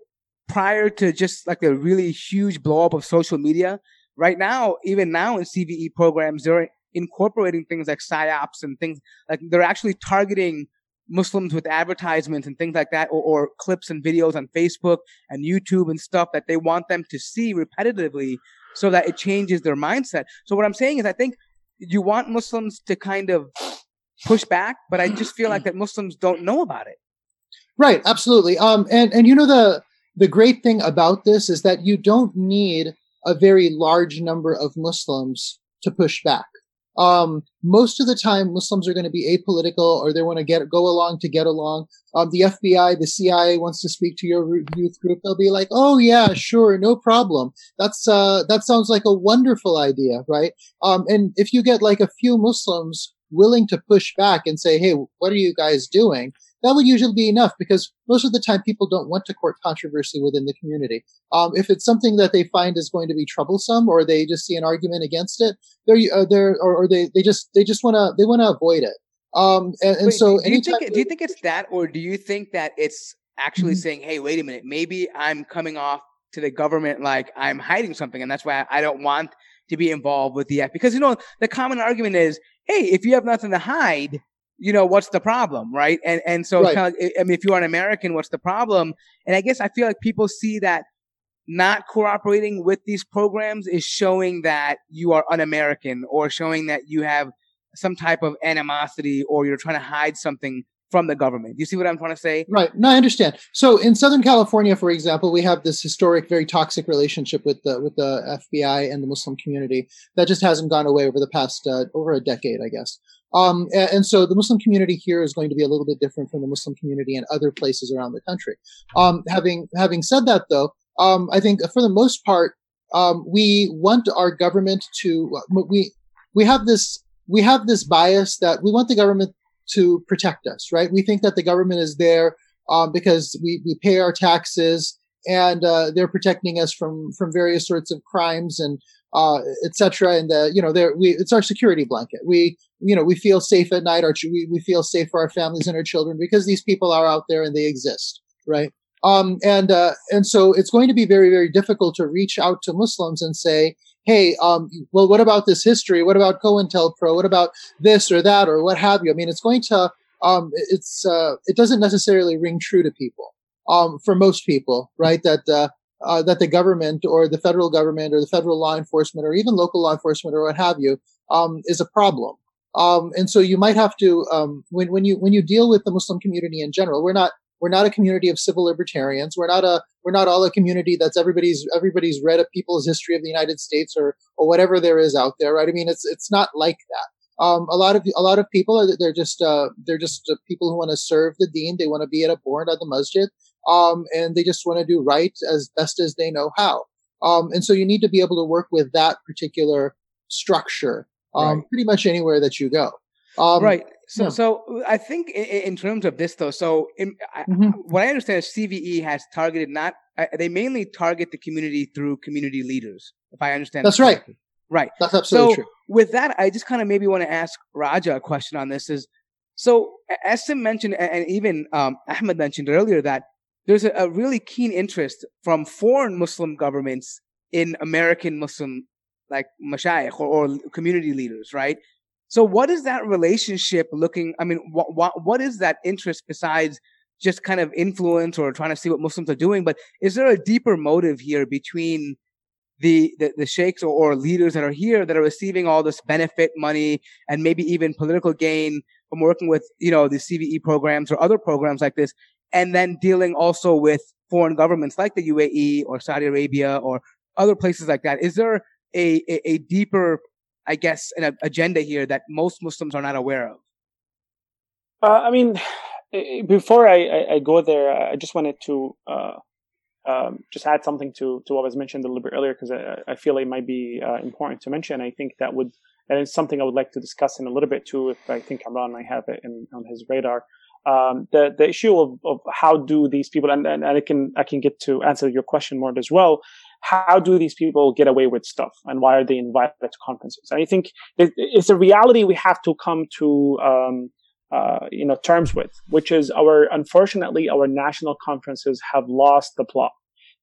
prior to just like a really huge blow up of social media. Right now, even now in CVE programs, they're incorporating things like psyops and things like they're actually targeting Muslims with advertisements and things like that, or, or, clips and videos on Facebook and YouTube and stuff that they want them to see repetitively so that it changes their mindset. So what I'm saying is I think you want Muslims to kind of push back, but I just feel like that Muslims don't know about it. Right, absolutely. Um, and and you know the the great thing about this is that you don't need a very large number of Muslims to push back. Um, most of the time, Muslims are going to be apolitical, or they want to get go along to get along. Um, the FBI, the CIA wants to speak to your youth group. They'll be like, "Oh yeah, sure, no problem. That's uh, that sounds like a wonderful idea, right?" Um, and if you get like a few Muslims willing to push back and say, "Hey, what are you guys doing?" That would usually be enough because most of the time people don't want to court controversy within the community. Um, if it's something that they find is going to be troublesome or they just see an argument against it, they're, uh, they're, or, or, they, they just, they just want to, they want to avoid it. Um, and, and Wait, so do you, think, do you think it's that, or do you think that it's actually mm-hmm. saying, Hey, wait a minute, maybe I'm coming off to the government like I'm hiding something, and that's why I don't want to be involved with the F. Because you know the common argument is, hey, if you have nothing to hide, you know, what's the problem, right? And and so right. kind of, I mean, if you are an American, what's the problem? And I guess I feel like people see that not cooperating with these programs is showing that you are un-American or showing that you have some type of animosity or you're trying to hide something from the government. You see what I'm trying to say? Right. No, I understand. So in Southern California, for example, we have this historic, very toxic relationship with the with the FBI and the Muslim community that just hasn't gone away over the past uh, over a decade, I guess. Um, and, and, so the Muslim community here is going to be a little bit different from the Muslim community in other places around the country. Um, having having said that, though, um, I think for the most part, um, we want our government to we we have this we have this bias that we want the government to protect us, right? We think that the government is there um, because we we pay our taxes and uh, they're protecting us from from various sorts of crimes and uh, etc. And uh, you know, there we it's our security blanket. We you know we feel safe at night. Our we we feel safe for our families and our children because these people are out there and they exist, right? Um, and uh, and so it's going to be very very difficult to reach out to Muslims and say, hey, um, well, what about this history? What about COINTELPRO? What about this or that or what have you? I mean, it's going to um, it's uh, it doesn't necessarily ring true to people um, for most people, right? That uh, uh, that the government or the federal government or the federal law enforcement or even local law enforcement or what have you um, is a problem. Um, and so you might have to um, when when you when you deal with the Muslim community in general, we're not we're not a community of civil libertarians. We're not a we're not all a community that's everybody's everybody's read a people's history of the United States or or whatever there is out there, right? I mean, it's it's not like that. Um, a lot of a lot of people are they're just uh, they're just uh, people who want to serve the dean. They want to be at a board at the masjid, um, and they just want to do right as best as they know how. Um, and so you need to be able to work with that particular structure um, right. pretty much anywhere that you go. Um, right. So, yeah. so I think in, in, terms of this though, so in, mm-hmm. I, what I understand is CVE has targeted not they mainly target the community through community leaders. If I understand, that's right. Right. That's absolutely so true. With that, I just kind of maybe want to ask Raja a question on this. Is so as Sim mentioned, and even um, Ahmed mentioned earlier that there's a, a really keen interest from foreign Muslim governments in American Muslim like mashayikh or, or, community leaders, right? So what is that relationship looking? I mean, what, what, is that interest besides just kind of influence or trying to see what Muslims are doing? But is there a deeper motive here between the, the, the sheikhs or, or leaders that are here that are receiving all this benefit money and maybe even political gain from working with, you know, the CVE programs or other programs like this, and then dealing also with foreign governments like the UAE or Saudi Arabia or other places like that? Is there a, a, a deeper I guess, an agenda here that most Muslims are not aware of? Uh, I mean, (sighs) before I, I, I, go there, I just wanted to uh, um, just add something to, to what was mentioned a little bit earlier because I, I, feel it might be uh, important to mention. I think that would, and it's something I would like to discuss in a little bit too, if I think Imran might have it in, on his radar. Um, the the issue of, of how do these people and, and, and I can I can get to answer your question more as well how do these people get away with stuff and why are they invited to conferences? And I think it's a reality we have to come to, um, uh, you know, terms with, which is our, unfortunately, our national conferences have lost the plot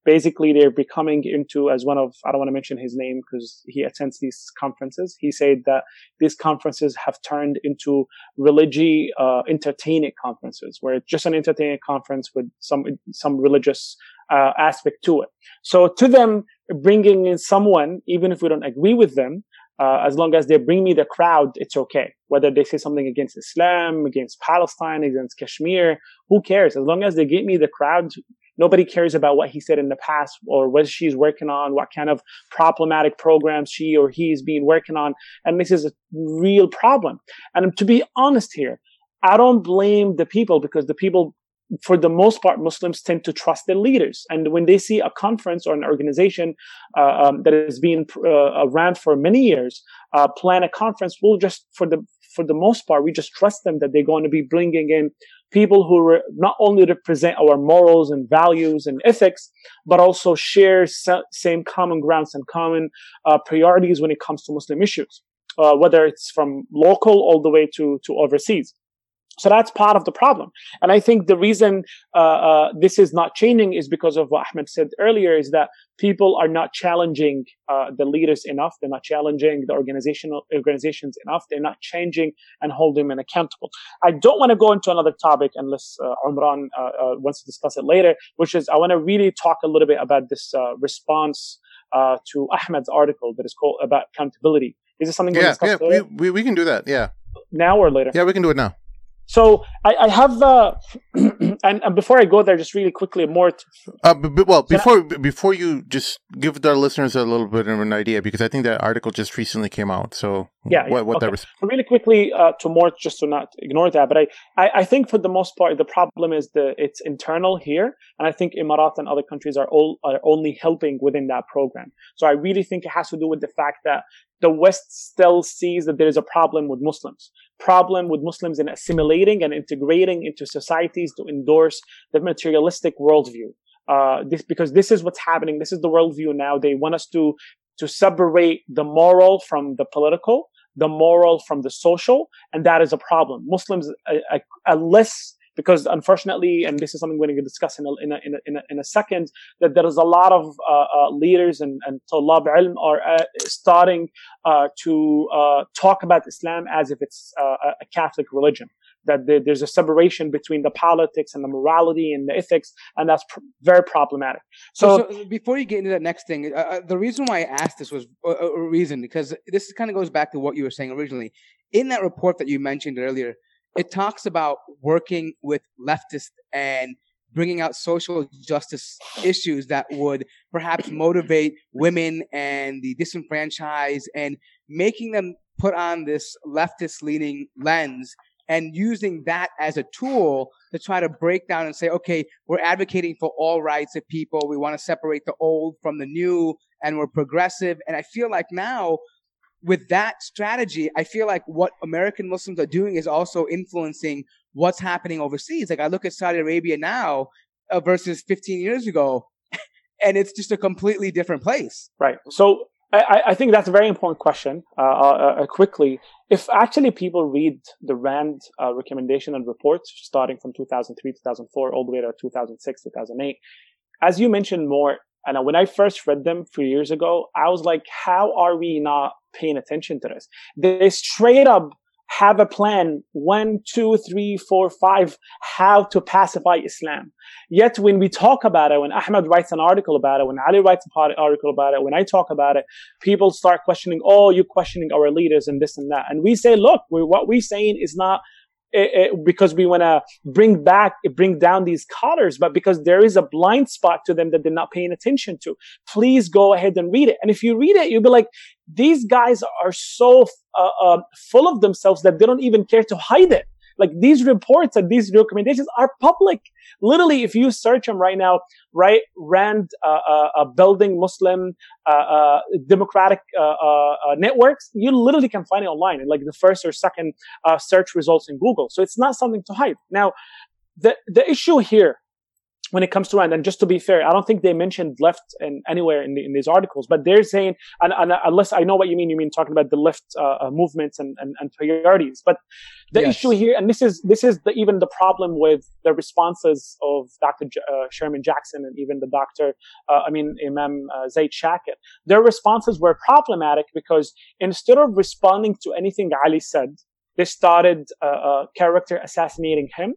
basically they're becoming into as one of i don't want to mention his name because he attends these conferences he said that these conferences have turned into religious uh, entertainment conferences where it's just an entertaining conference with some some religious uh, aspect to it so to them bringing in someone even if we don't agree with them uh, as long as they bring me the crowd, it's okay. Whether they say something against Islam, against Palestine, against Kashmir, who cares? As long as they get me the crowd, Nobody cares about what he said in the past or what she's working on, what kind of problematic programs she or he is being working on. And this is a real problem. And to be honest here, I don't blame the people because the people for the most part, Muslims tend to trust their leaders. And when they see a conference or an organization uh, um, that has been uh, around for many years uh, plan a conference, we'll just, for the for the most part, we just trust them that they're going to be bringing in people who re- not only represent our morals and values and ethics, but also share sa- same common grounds and common uh, priorities when it comes to Muslim issues, uh, whether it's from local all the way to, to overseas. So that's part of the problem. And I think the reason uh, uh, this is not changing is because of what Ahmed said earlier is that people are not challenging uh, the leaders enough. They're not challenging the organizational organizations enough. They're not changing and holding them accountable. I don't want to go into another topic unless uh, Umran uh, uh, wants to discuss it later, which is I want to really talk a little bit about this response to Ahmed's article that is called about accountability. Is this something yeah, yeah, we, we, we can do that. Yeah. Now or later? Yeah, we can do it now. So I, I have, uh, (clears throat) and, and, before I go there, just really quickly, more. T- uh, b- well, before I- before you just give the listeners a little bit of an idea, because I think that article just recently came out. So yeah, what, what okay. that was. Really quickly uh, to more, just to not ignore that, but I, I, I think for the most part, the problem is the it's internal here, and I think Emirat and other countries are all are only helping within that program. So I really think it has to do with the fact that the West still sees that there is a problem with Muslims, problem with Muslims in assimilating and integrating into societies to endorse the materialistic worldview. Uh, this because this is what's happening. This is the worldview now. They want us to to separate the moral from the political, the moral from the social, and that is a problem. Muslims, a, a, a less because unfortunately, and this is something we're going to discuss in a, in a, in a, in a, second, that there is a lot of uh, uh, leaders and, and Tulab ilm are uh, starting uh, to uh, talk about Islam as if it's uh, a Catholic religion. That there's a separation between the politics and the morality and the ethics, and that's pr- very problematic. So, so, so, before you get into that next thing, the reason why I asked this was a, a reason because this kind of goes back to what you were saying originally. In that report that you mentioned earlier, it talks about working with leftists and bringing out social justice issues that would perhaps motivate women and the disenfranchised and making them put on this leftist leaning lens and using that as a tool to try to break down and say, okay, we're advocating for all rights of people. We want to separate the old from the new and we're progressive. And I feel like now with that strategy, I feel like what American Muslims are doing is also influencing what's happening overseas. Like I look at Saudi Arabia now uh, versus 15 years ago, (laughs) and it's just a completely different place. Right. So I, I think that's a very important question. Uh, uh, uh quickly, if actually people read the RAND uh, recommendation and reports starting from 2003, 2004, all the way to 2006, 2008, as you mentioned more, and when I first read them three years ago, I was like, how are we not paying attention to this? They straight up have a plan one, two, three, four, five, how to pacify Islam. Yet when we talk about it, when Ahmed writes an article about it, when Ali writes an article about it, when I talk about it, people start questioning, oh, you're questioning our leaders and this and that. And we say, look, what we're saying is not it, it, because we want to bring back, bring down these collars, but because there is a blind spot to them that they're not paying attention to. Please go ahead and read it. And if you read it, you'll be like, these guys are so uh, uh, full of themselves that they don't even care to hide it. Like these reports and these recommendations are public. Literally, if you search them right now, right, Rand, uh, uh, uh building Muslim, uh, uh democratic uh, networks, you literally can find it online in like the first or second search results in Google. So it's not something to hide. Now, the, the issue here when it comes to Rand, and just to be fair, I don't think they mentioned left in, anywhere in, the, in these articles, but they're saying, and, and, unless I know what you mean, you mean talking about the left uh, uh, movements and, and, and, priorities. But the yes. issue here, and this is this is the, even the problem with the responses of Dr. J- uh, Sherman Jackson and even the Doctor, uh, I mean Imam uh, Zaid Shakir. Their responses were problematic because instead of responding to anything Ali said, they started uh, character assassinating him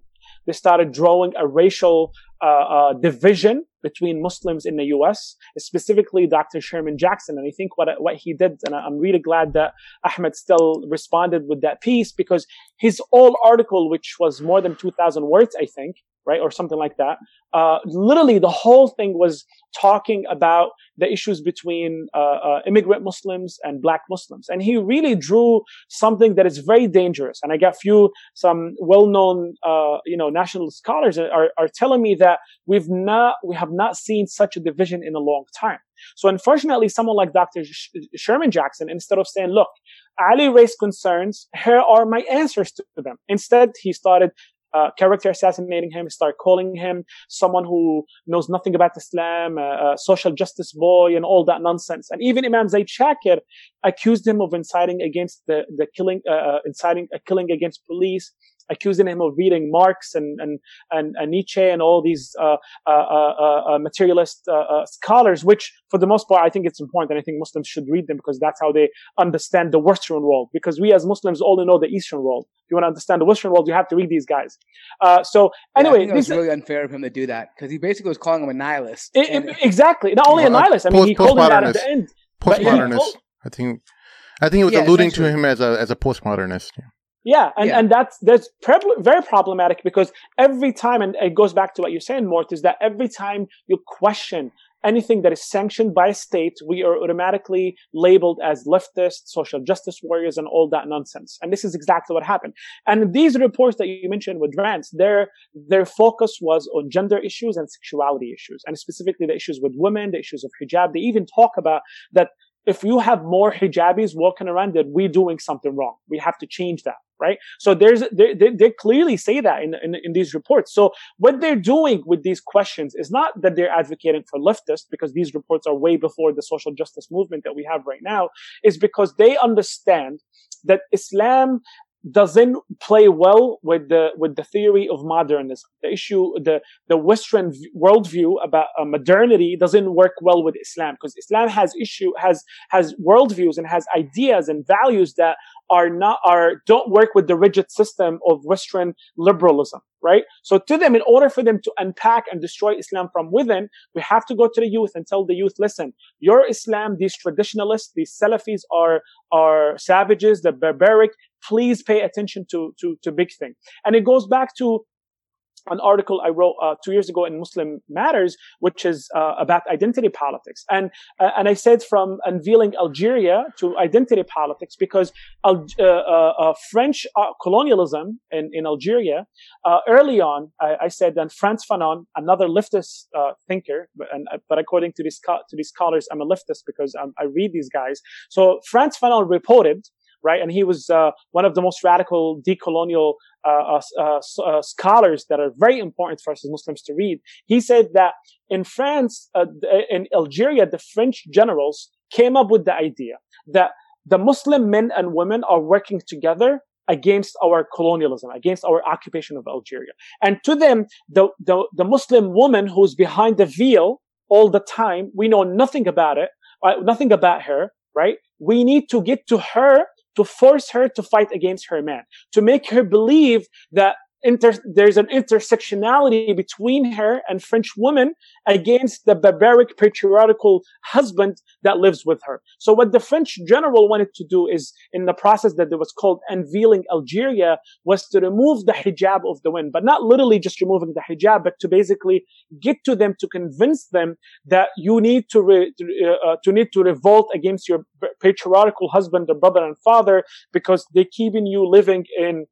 they started drawing a racial uh, uh, division between Muslims in the U.S., specifically Dr. Sherman Jackson. And I think what what he did, and I'm really glad that Ahmed still responded with that piece because his whole article, which was more than 2,000 words, I think, right, or something like that, uh, literally the whole thing was talking about the issues between uh, uh, immigrant Muslims and black Muslims. And he really drew something that is very dangerous. And I got few, some well-known, uh, you know, national scholars are, are telling me that we've not, we have not seen such a division in a long time. So unfortunately, someone like Dr. Sherman Jackson, instead of saying, look, Ali raised concerns, here are my answers to them. Instead, he started uh, character assassinating him, start calling him someone who knows nothing about Islam, a, social justice boy, and all that nonsense. And even Imam Zaid Shakir accused him of inciting against the, the killing, uh, uh inciting a killing against police, accusing him of reading Marx and and and, and Nietzsche and all these uh, uh, uh, uh materialist scholars, which for the most part I think it's important, and I think Muslims should read them because that's how they understand the Western world. Because we as Muslims only know the Eastern world. If you want to understand the Western world, you have to read these guys. so anyway, yeah, it's really unfair of him to do that because he basically was calling him a nihilist. It, and, exactly, not only well, a nihilist. I mean, he called him that at the end. Postmodernist. I think. I think it was yeah, alluding to him as a as a postmodernist. Yeah. Yeah, and, yeah. and that's that's very problematic because every time, and it goes back to what you're saying, Mort, is that every time you question anything that is sanctioned by a state, we are automatically labeled as leftist, social justice warriors, and all that nonsense. And this is exactly what happened. And these reports that you mentioned with Rand's, their their focus was on gender issues and sexuality issues, and specifically the issues with women, the issues of hijab. They even talk about that if you have more hijabis walking around, that we're doing something wrong. We have to change that right? So there's they, they, they clearly say that in, in, in these reports. So what they're doing with these questions is not that they're advocating for leftists because these reports are way before the social justice movement that we have right now, is because they understand that Islam doesn't play well with the with the theory of modernism. The issue, the the Western worldview about uh, modernity doesn't work well with Islam because Islam has issue has has worldviews and has ideas and values that are not are don't work with the rigid system of Western liberalism, right? So to them, in order for them to unpack and destroy Islam from within, we have to go to the youth and tell the youth, listen, your Islam, these traditionalists, these Salafis are are savages, the barbaric. Please pay attention to to to big thing. And it goes back to an article I wrote uh, two years ago in Muslim Matters, which is uh, about identity politics, and uh, and I said from unveiling Algeria to identity politics because uh, uh, uh, French colonialism in, in Algeria early on, I, I, said that Frantz Fanon, another leftist thinker, but, and, but according to these to these scholars, I'm a leftist because I'm, I read these guys. So Frantz Fanon reported right? And he was uh, one of the most radical decolonial uh, uh, uh, scholars that are very important for us as Muslims to read. He said that in France, uh, in Algeria, the French generals came up with the idea that the Muslim men and women are working together against our colonialism, against our occupation of Algeria. And to them, the, the, the Muslim woman who's behind the veil all the time, we know nothing about it, uh, nothing about her, right? We need to get to her to force her to fight against her man, to make her believe that inter- there's an intersectionality between her and French woman against the barbaric patriarchal husband that lives with her. So what the French general wanted to do is in the process that was called unveiling Algeria was to remove the hijab of the women, but not literally just removing the hijab, but to basically get to them to convince them that you need to, re- uh, to need to revolt against your patriarchal husband, or brother and father, because they're keeping you living in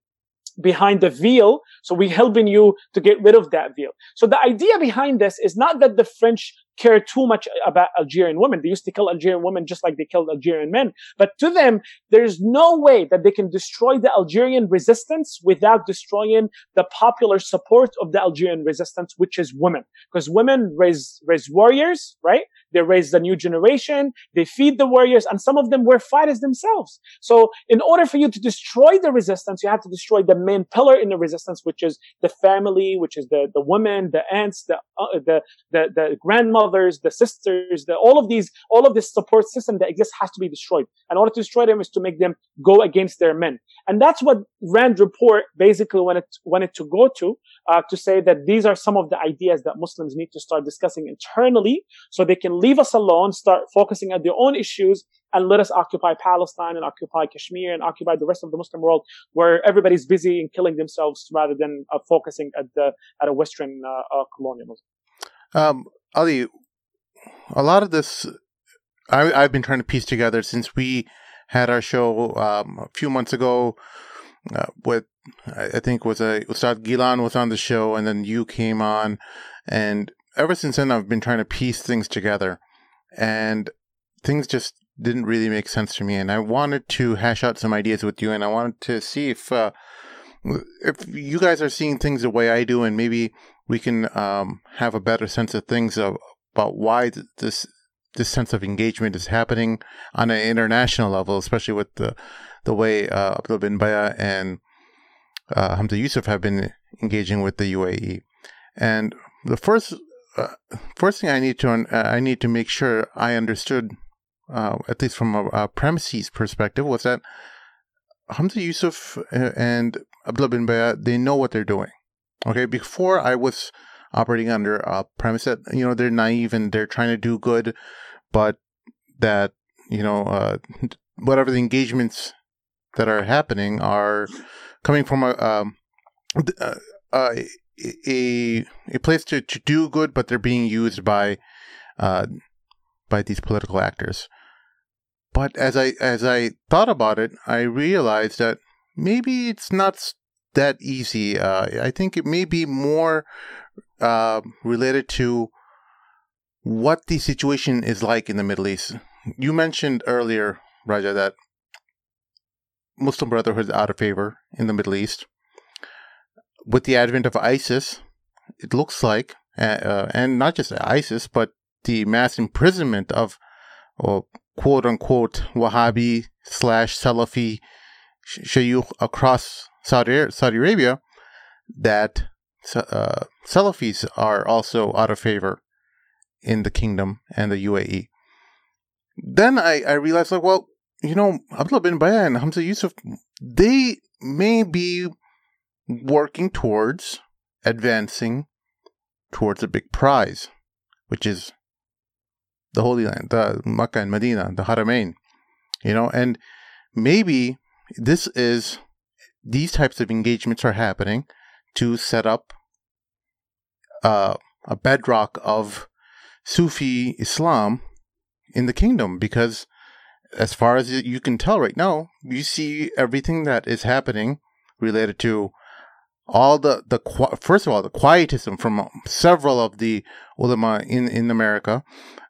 behind the veil. So we're helping you to get rid of that veil. So the idea behind this is not that the French care too much about Algerian women. They used to kill Algerian women just like they killed Algerian men. But to them, there's no way that they can destroy the Algerian resistance without destroying the popular support of the Algerian resistance, which is women. Because women raise, raise warriors, right? They raise the new generation. They feed the warriors and some of them were fighters themselves. So in order for you to destroy the resistance, you have to destroy the main pillar in the resistance, which is the family, which is the, the women, the aunts, the, uh, the, the, the grandmothers, the sisters, the, all of these, all of this support system that exists has to be destroyed. In order to destroy them is to make them go against their men. And that's what Rand report basically wanted, wanted to go to, uh, to say that these are some of the ideas that Muslims need to start discussing internally so they can leave us alone, start focusing on their own issues, and let us occupy Palestine and occupy Kashmir and occupy the rest of the Muslim world where everybody's busy in killing themselves rather than uh, focusing at the at a Western uh, uh, colonialism. Um, Ali, a lot of this I, I've been trying to piece together since we had our show um, a few months ago uh, with I think was a Ustad Gilan was on the show, and then you came on, and ever since then, I've been trying to piece things together, and things just didn't really make sense to me. And I wanted to hash out some ideas with you, and I wanted to see if uh, if you guys are seeing things the way I do, and maybe we can um, have a better sense of things of, about why this this sense of engagement is happening on an international level, especially with the the way uh, Abdul bin Baya and uh, Hamza Yusuf have been engaging with the UAE. And the first uh, first thing I need to uh, I need to make sure I understood, uh, at least from a, a, premises perspective, was that Hamza Yusuf and Abdullah bin Bayyah they know what they're doing. Okay, before I was operating under a premise that you know they're naive and they're trying to do good, but that you know uh, whatever the engagements that are happening are coming from a um, uh, a a place to, to do good, but they're being used by uh, by these political actors. But as I as I thought about it, I realized that maybe it's not that easy. Uh, I think it may be more uh, related to what the situation is like in the Middle East. You mentioned earlier, Raja, that Muslim Brotherhood is out of favor in the Middle East. With the advent of ISIS, it looks like, uh, uh, and not just ISIS, but the mass imprisonment of, well, quote unquote, Wahhabi slash Salafi shayukh across Saudi, Saudi Arabia, that uh, Salafis are also out of favor in the kingdom and the UAE. Then I, I realized, like, well, you know, Abdullah bin Bayyah and Hamza Yusuf, they may be working towards advancing towards a big prize, which is the Holy Land, the Mecca and Medina, the Haramain, you know, and maybe this is these types of engagements are happening to set up uh, a bedrock of Sufi Islam in the kingdom because as far as you can tell right now, you see everything that is happening related to all the the first of all the quietism from several of the ulama in in America,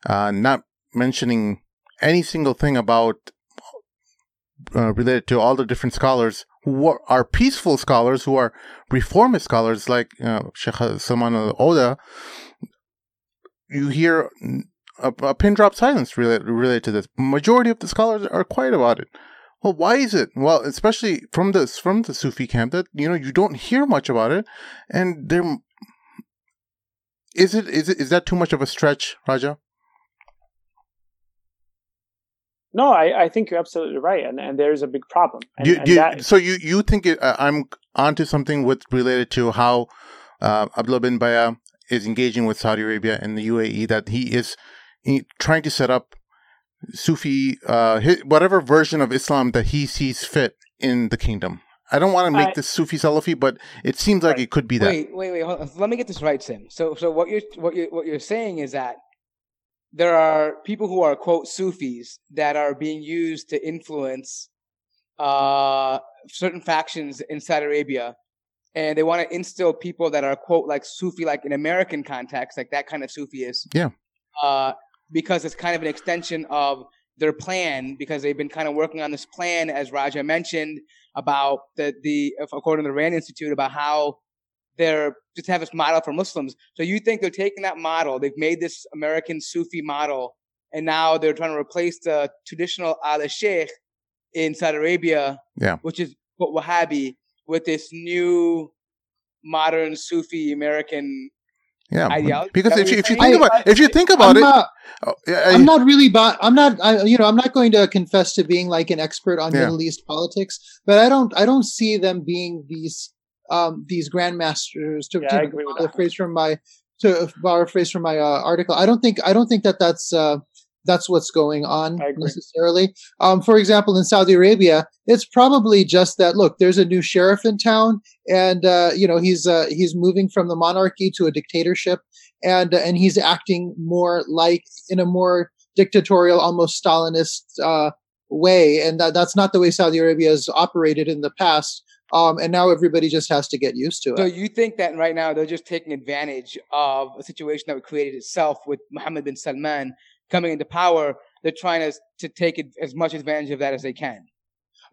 uh, not mentioning any single thing about uh, related to all the different scholars who are peaceful scholars, who are reformist scholars like uh, Sheikh Salman al Oda. You hear a, a pin drop silence related, related to this. Majority of the scholars are quiet about it. Well, why is it? Well, especially from this from the Sufi camp that you know you don't hear much about it, and there is it is it is that too much of a stretch, Raja? No, I, I think you're absolutely right, and, and there's a big problem. And, you, and you, that, so you you think it, uh, I'm onto something with related to how uh, Abdullah bin Baya is engaging with Saudi Arabia and the UAE that he is trying to set up Sufi, uh, his, whatever version of Islam that he sees fit in the kingdom. I don't want to make I, this Sufi Salafi, but it seems like right. it could be that. Wait, wait, wait. Let me get this right, Sim. So, so what you're what you what you're saying is that there are people who are quote Sufis that are being used to influence uh, certain factions in Saudi Arabia, and they want to instill people that are quote like Sufi, like in American context, like that kind of Sufi is. Yeah. Uh, because it's kind of an extension of their plan because they've been kind of working on this plan, as Raja mentioned, about the, the according to the Rand Institute, about how they're just have this model for Muslims. So you think they're taking that model, they've made this American Sufi model, and now they're trying to replace the traditional Al Sheikh in Saudi Arabia, yeah. which is Wahhabi, with this new modern Sufi American yeah, ideology. Because if you, if you think about if you think about I'm it, not, oh, I'm not really. But I'm not. I, you know, I'm not going to confess to being like an expert on yeah. Middle East politics. But I don't. I don't see them being these um these grandmasters. To, yeah, to borrow a phrase from my to borrow a phrase from my uh, article. I don't think. I don't think that that's. Uh, that's what's going on necessarily. Um, for example, in Saudi Arabia, it's probably just that. Look, there's a new sheriff in town, and uh, you know he's uh, he's moving from the monarchy to a dictatorship, and uh, and he's acting more like in a more dictatorial, almost Stalinist uh, way, and that, that's not the way Saudi Arabia has operated in the past. Um, and now everybody just has to get used to it. So you think that right now they're just taking advantage of a situation that created itself with Mohammed bin Salman coming into power, they're trying to to take as much advantage of that as they can.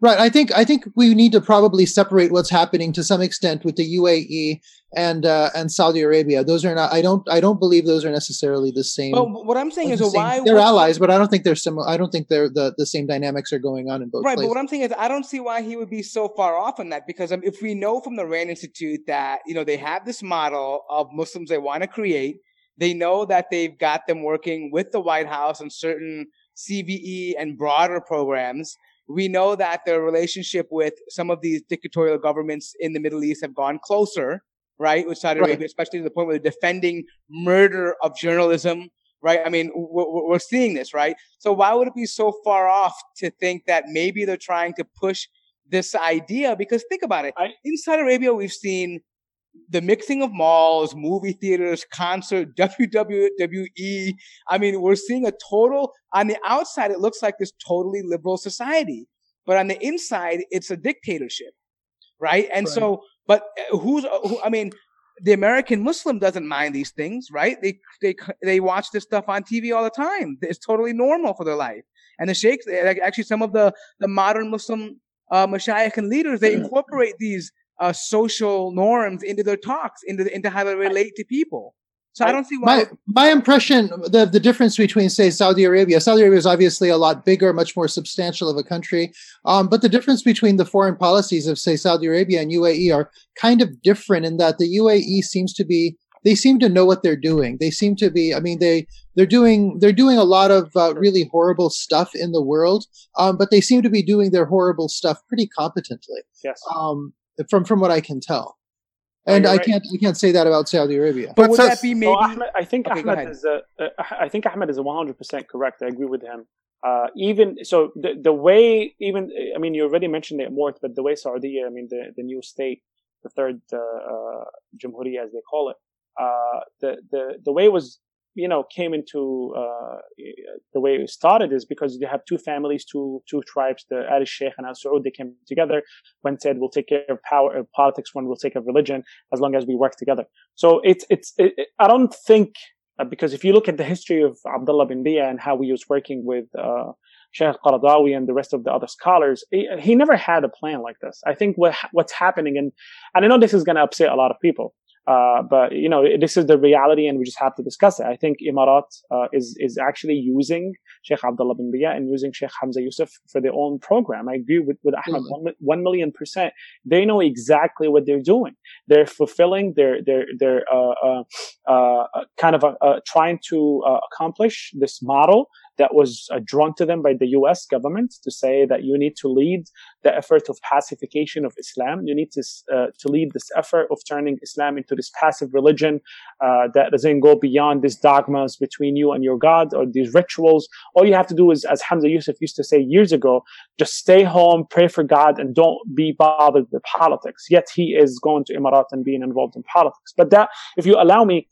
Right. I think I think we need to probably separate what's happening to some extent with the UAE and uh, and Saudi Arabia. Those are not. I don't. I don't believe those are necessarily the same. Well, what I'm saying is, the why they're allies, but I don't think they're similar. I don't think they're the, the same dynamics are going on in both. Right. Places. But what I'm saying is, I don't see why he would be so far off on that because um, if we know from the Rand Institute that you know they have this model of Muslims they want to create they know that they've got them working with the White House on certain CVE and broader programs. We know that their relationship with some of these dictatorial governments in the Middle East have gone closer, right? With Saudi right. Arabia, especially to the point where they're defending murder of journalism, right? I mean, we're, we're seeing this, right? So why would it be so far off to think that maybe they're trying to push this idea? Because think about it. I, in Saudi Arabia, we've seen the mixing of malls, movie theaters, concert, (laughs) WWE. I mean, we're seeing a total, on the outside, it looks like this totally liberal society. But on the inside, it's a dictatorship. Right. And right. so, but uh, who's, uh, who, I mean, the American Muslim doesn't mind these things, right? They, they, they watch this stuff on TV all the time. It's totally normal for their life. And the sheikhs, actually, some of the, the modern Muslim uh, mashayikh and leaders, they (clears throat) incorporate these uh, social norms into their talks, into into how they relate to people. So I don't see why. My my impression the the difference between say Saudi Arabia, Saudi Arabia is obviously a lot bigger, much more substantial of a country. Um, but the difference between the foreign policies of say Saudi Arabia and UAE are kind of different in that the UAE seems to be they seem to know what they're doing. They seem to be. I mean, they they're doing they're doing a lot of uh, really horrible stuff in the world, um, but they seem to be doing their horrible stuff pretty competently. Yes. Um, from from what I can tell. And I right. can't I can't say that about Saudi Arabia. But would so- that be maybe? So Ahmed, I think Okay, Ahmed is uh, uh, I think Ahmed is 100% correct. I agree with him. Uh, even so, the the way even I mean you already mentioned it more, but the way Saudi, I mean the the new state, the third uh, uh, Jamhuriya as they call it, uh, the the the way it was you know came into uh, the way it started is because you have two families, two two tribes, the Al Sheikh and Al Saud. They came together. One said we'll take care of power, of politics. One will take care of religion as long as we work together. So it's it's it, I don't think uh, because if you look at the history of Abdullah bin Bayyah and how he was working with uh, Sheikh Qaradawi and the rest of the other scholars, he, he never had a plan like this. I think what what's happening, and and I know this is going to upset a lot of people, uh, but you know this is the reality, and we just have to discuss it. I think Imarat uh, is is actually using Sheikh Abdullah bin Bayyah and using Sheikh Hamza Yusuf for their own program. I agree with with Ahmed Mhm. one, one million percent. They know exactly what they're doing. They're fulfilling their their their uh, uh, uh, kind of uh, uh, trying to uh, accomplish this model that was uh, drawn to them by the U.S. government to say that you need to lead the effort of pacification of Islam. You need to uh, to lead this effort of turning Islam into this passive religion uh, that doesn't go beyond these dogmas between you and your God or these rituals. All you have to do is, as Hamza Yusuf used to say years ago, just stay home, pray for God, and don't be bothered with politics. Yet he is going to Emirat and being involved in politics. But that, if you allow me,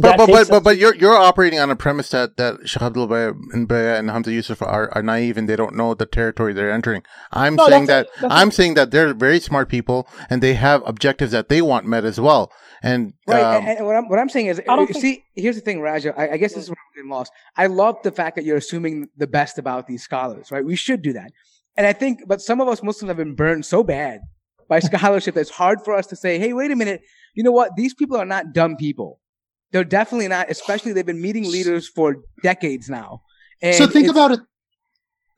But but but, but, but you're you're operating on a premise that that Sheikh Abdul Baya and Baya and Hamza Yusuf are, are naive and they don't know the territory they're entering. I'm No, saying that that's- that's- I'm saying that they're very smart people and they have objectives that they want met as well. And Right, um, and, and what I'm what I'm saying is, I don't uh, think- see, here's the thing, Raja. I, I guess this is where I'm getting lost. I love the fact that you're assuming the best about these scholars, right? We should do that, and I think, but some of us Muslims have been burned so bad by (laughs) scholarship that it's hard for us to say, "Hey, wait a minute, you know what? These people are not dumb people. They're definitely not. Especially they've been meeting leaders for decades now." And so think about it.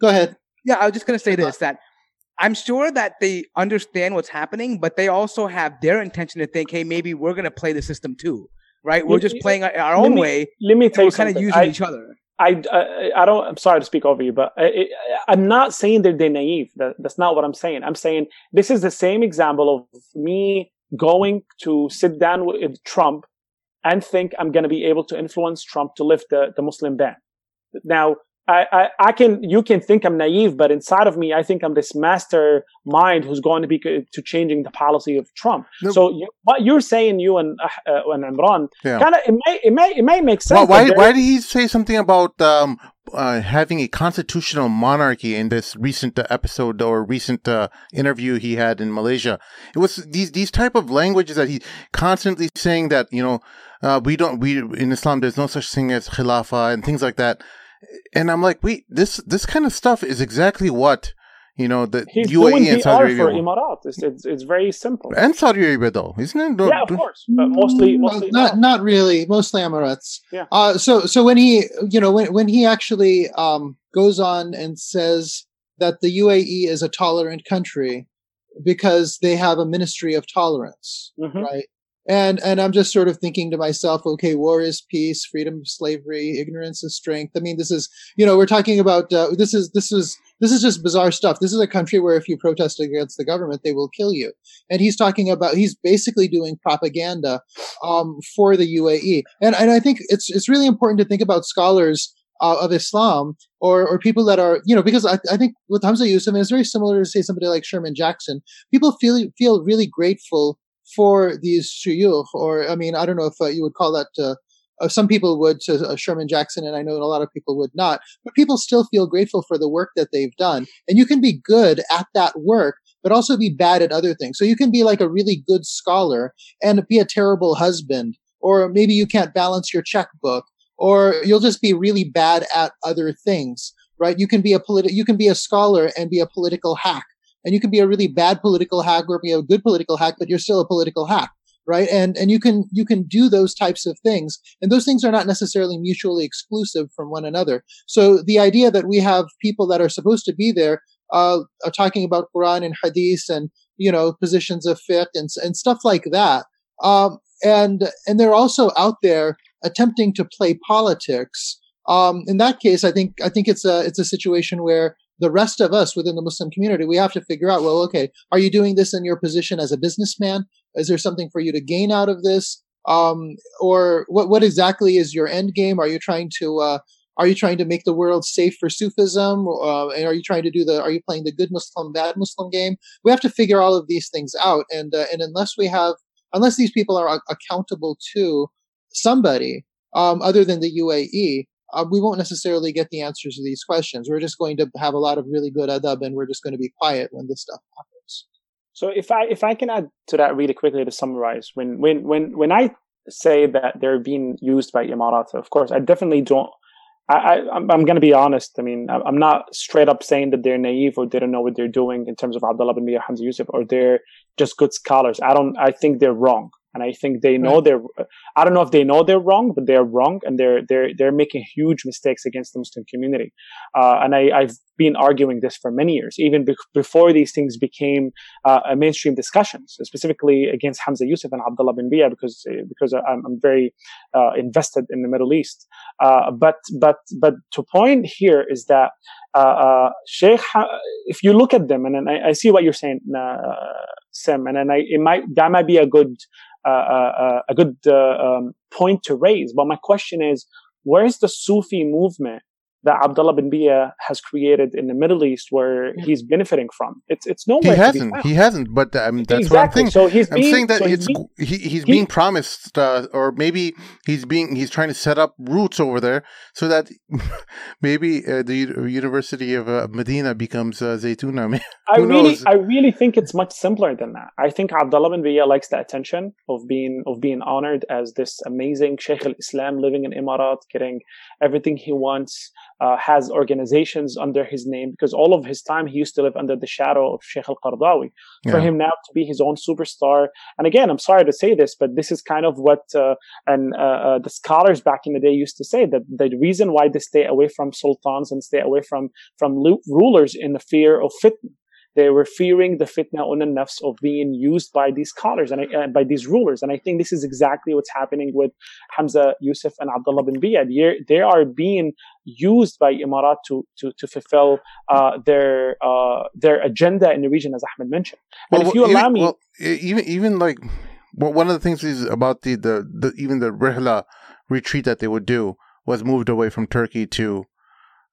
Go ahead. yeah, I was just going to say this that I'm sure that they understand what's happening, but they also have their intention to think, hey, maybe we're going to play the system too, right? We're just playing our, our Let own me- way. let me And tell we're you kind of using I- each other. I, I, I don't, I'm sorry to speak over you, but I, I, I'm not saying that they're naive. That, that's not what I'm saying. I'm saying this is the same example of me going to sit down with Trump and think I'm going to be able to influence Trump to lift the, the Muslim ban. Now, I, I, I can, you can think I'm naive, but inside of me, I think I'm this master mind who's going to be to changing the policy of Trump. No. So you, what you're saying, you and, uh, and Imran, Yeah. kind of, it may, it may, it may make sense. why why, why did he say something about um, uh, having a constitutional monarchy in this recent uh, episode or recent uh, interview he had in Malaysia? It was these these type of languages that he constantly saying that you know uh, we don't we in Islam there's no such thing as khilafah and things like that. And I'm like, wait, this this kind of stuff is exactly what you know the He's UAE doing and Saudi PR for Arabia want. Emirat. It's, it's, it's very simple. and Saudi Arabia though, isn't it? Yeah, of course, but mostly, Well, mostly not Emirat. not really. Mostly Emirates. Yeah. Uh, so so when he you know when when he actually um, goes on and says that the UAE is a tolerant country because they have a ministry of tolerance, Mhm. right? And and I'm just sort of thinking to myself, okay, war is peace, freedom is slavery, ignorance is strength. I mean, this is you know we're talking about uh, this is this is this is just bizarre stuff. This is a country where if you protest against the government, they will kill you. And he's talking about he's basically doing propaganda um, for the UAE. And and I think it's it's really important to think about scholars uh, of Islam or or people that are you know because I, I think with Hamza Yusuf, it's very similar to say somebody like Sherman Jackson. People feel feel really grateful for these shuyukh, or I mean I don't know if uh, you would call that. Uh, uh, some people would to uh, Sherman Jackson, and I know a lot of people would not. But people still feel grateful for the work that they've done, and you can be good at that work, but also be bad at other things. So you can be like a really good scholar and be a terrible husband, or maybe you can't balance your checkbook, or you'll just be really bad at other things, right? You can be a politi- you can be a scholar and be a political hack. And you can be a really bad political hack or be a good political hack, but you're still a political hack, right? And and you can you can do those types of things, and those things are not necessarily mutually exclusive from one another. So the idea that we have people that are supposed to be there uh, are talking about Quran and Hadith and you know positions of fiqh and and stuff like that. Um, and and they're also out there attempting to play politics. Um, in that case, I think I think it's a it's a situation where the rest of us within the Muslim community we have to figure out. Well, okay, are you doing this in your position as a businessman? Is there something for you to gain out of this? Um, or what what exactly is your end game? Are you trying to uh, are you trying to make the world safe for Sufism? Uh, and are you trying to do the, are you playing the good Muslim, bad Muslim game? We have to figure all of these things out. And, uh, and unless we have, unless these people are accountable to somebody, um, other than the UAE, uh, we won't necessarily get the answers to these questions. We're just going to have a lot of really good adab and we're just going to be quiet when this stuff happens. So if I if I can add to that really quickly to summarize, when when when when I say that they're being used by Imarat, of course, I definitely don't I, I, am going to be honest. I mean, I'm not straight up saying that they're naive or they don't know what they're doing in terms of Abdullah bin Bayyah Hamza Yusuf or they're just good scholars. I don't, I think they're wrong. And I think they know right. they're, I don't know if they know they're wrong, but they're wrong and they're, they're, they're making huge mistakes against the Muslim community. Uh, and I, I've been arguing this for many years, even be- before these things became uh, a mainstream discussions, specifically against Hamza Yusuf and Abdullah bin Bayyah, because, because I'm, I'm very, uh, invested in the Middle East. Uh, but, but, but to point here is that, uh, uh, Sheikh, if you look at them, and, I, I, see what you're saying, Sim, and then I, it might, that might be a good, uh, a good uh, um, point to raise. But my question is, where is the Sufi movement that Abdullah bin Bayyah has created in the Middle East where he's benefiting from. It's it's nowhere. He hasn't. He hasn't. But um, that's exactly. what I'm thinking. So he's I'm being, saying that so it's being, he, he's he, being promised, uh, or maybe he's being he's trying to set up roots over there so that (laughs) maybe uh, the University of uh, Medina becomes uh, Zaytuna. (laughs) I really knows? I really think it's much simpler than that. I think Abdullah bin Bayyah likes the attention of being of being honored as this amazing Sheikh al-Islam living in Emirat, getting everything he wants uh, has organizations under his name because all of his time he used to live under the shadow of Sheikh Al Qaradawi. Yeah. For him now to be his own superstar, and again, I'm sorry to say this, but this is kind of what uh, and uh, uh the scholars back in the day used to say that the reason why they stay away from sultans and stay away from from rulers in the fear of fitna they were fearing the fitna on the nafs of being used by these scholars and uh, by these rulers. And I think this is exactly what's happening with Hamza Yusuf and Abdullah bin Bayyah. They are being used by Imarat to, to, to fulfill uh, their uh, their agenda in the region, as Ahmed mentioned. And well, if you allow even, me. Well, even, even like, well, one of the things is about the, the, the even the Rihla retreat that they would do was moved away from Turkey to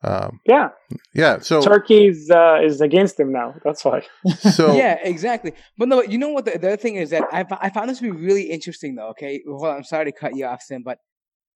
um, yeah, yeah. So Turkey's uh, is against him now. That's why. (laughs) (laughs) So yeah, exactly. But no, you know what? The, the other thing is that I, I found this to be really interesting, though. Okay, hold. I'm sorry to cut you off, Sim, but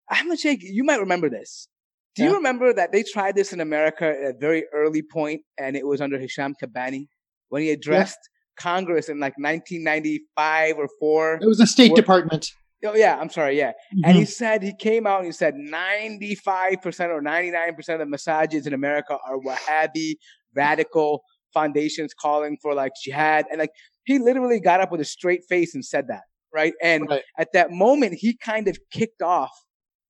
I'm gonna Sheikh, you might remember this. Do yeah. you remember that they tried this in America at a very early point, and it was under Hisham Kabbani when he addressed yeah. Congress in like 1995 or four. It was the State Department. Oh yeah, I'm sorry. Yeah, mm-hmm. and he said he came out and he said 95 percent or 99 percent of the masajids in America are Wahhabi radical foundations calling for like jihad, and like he literally got up with a straight face and said that, right? And right. at that moment, he kind of kicked off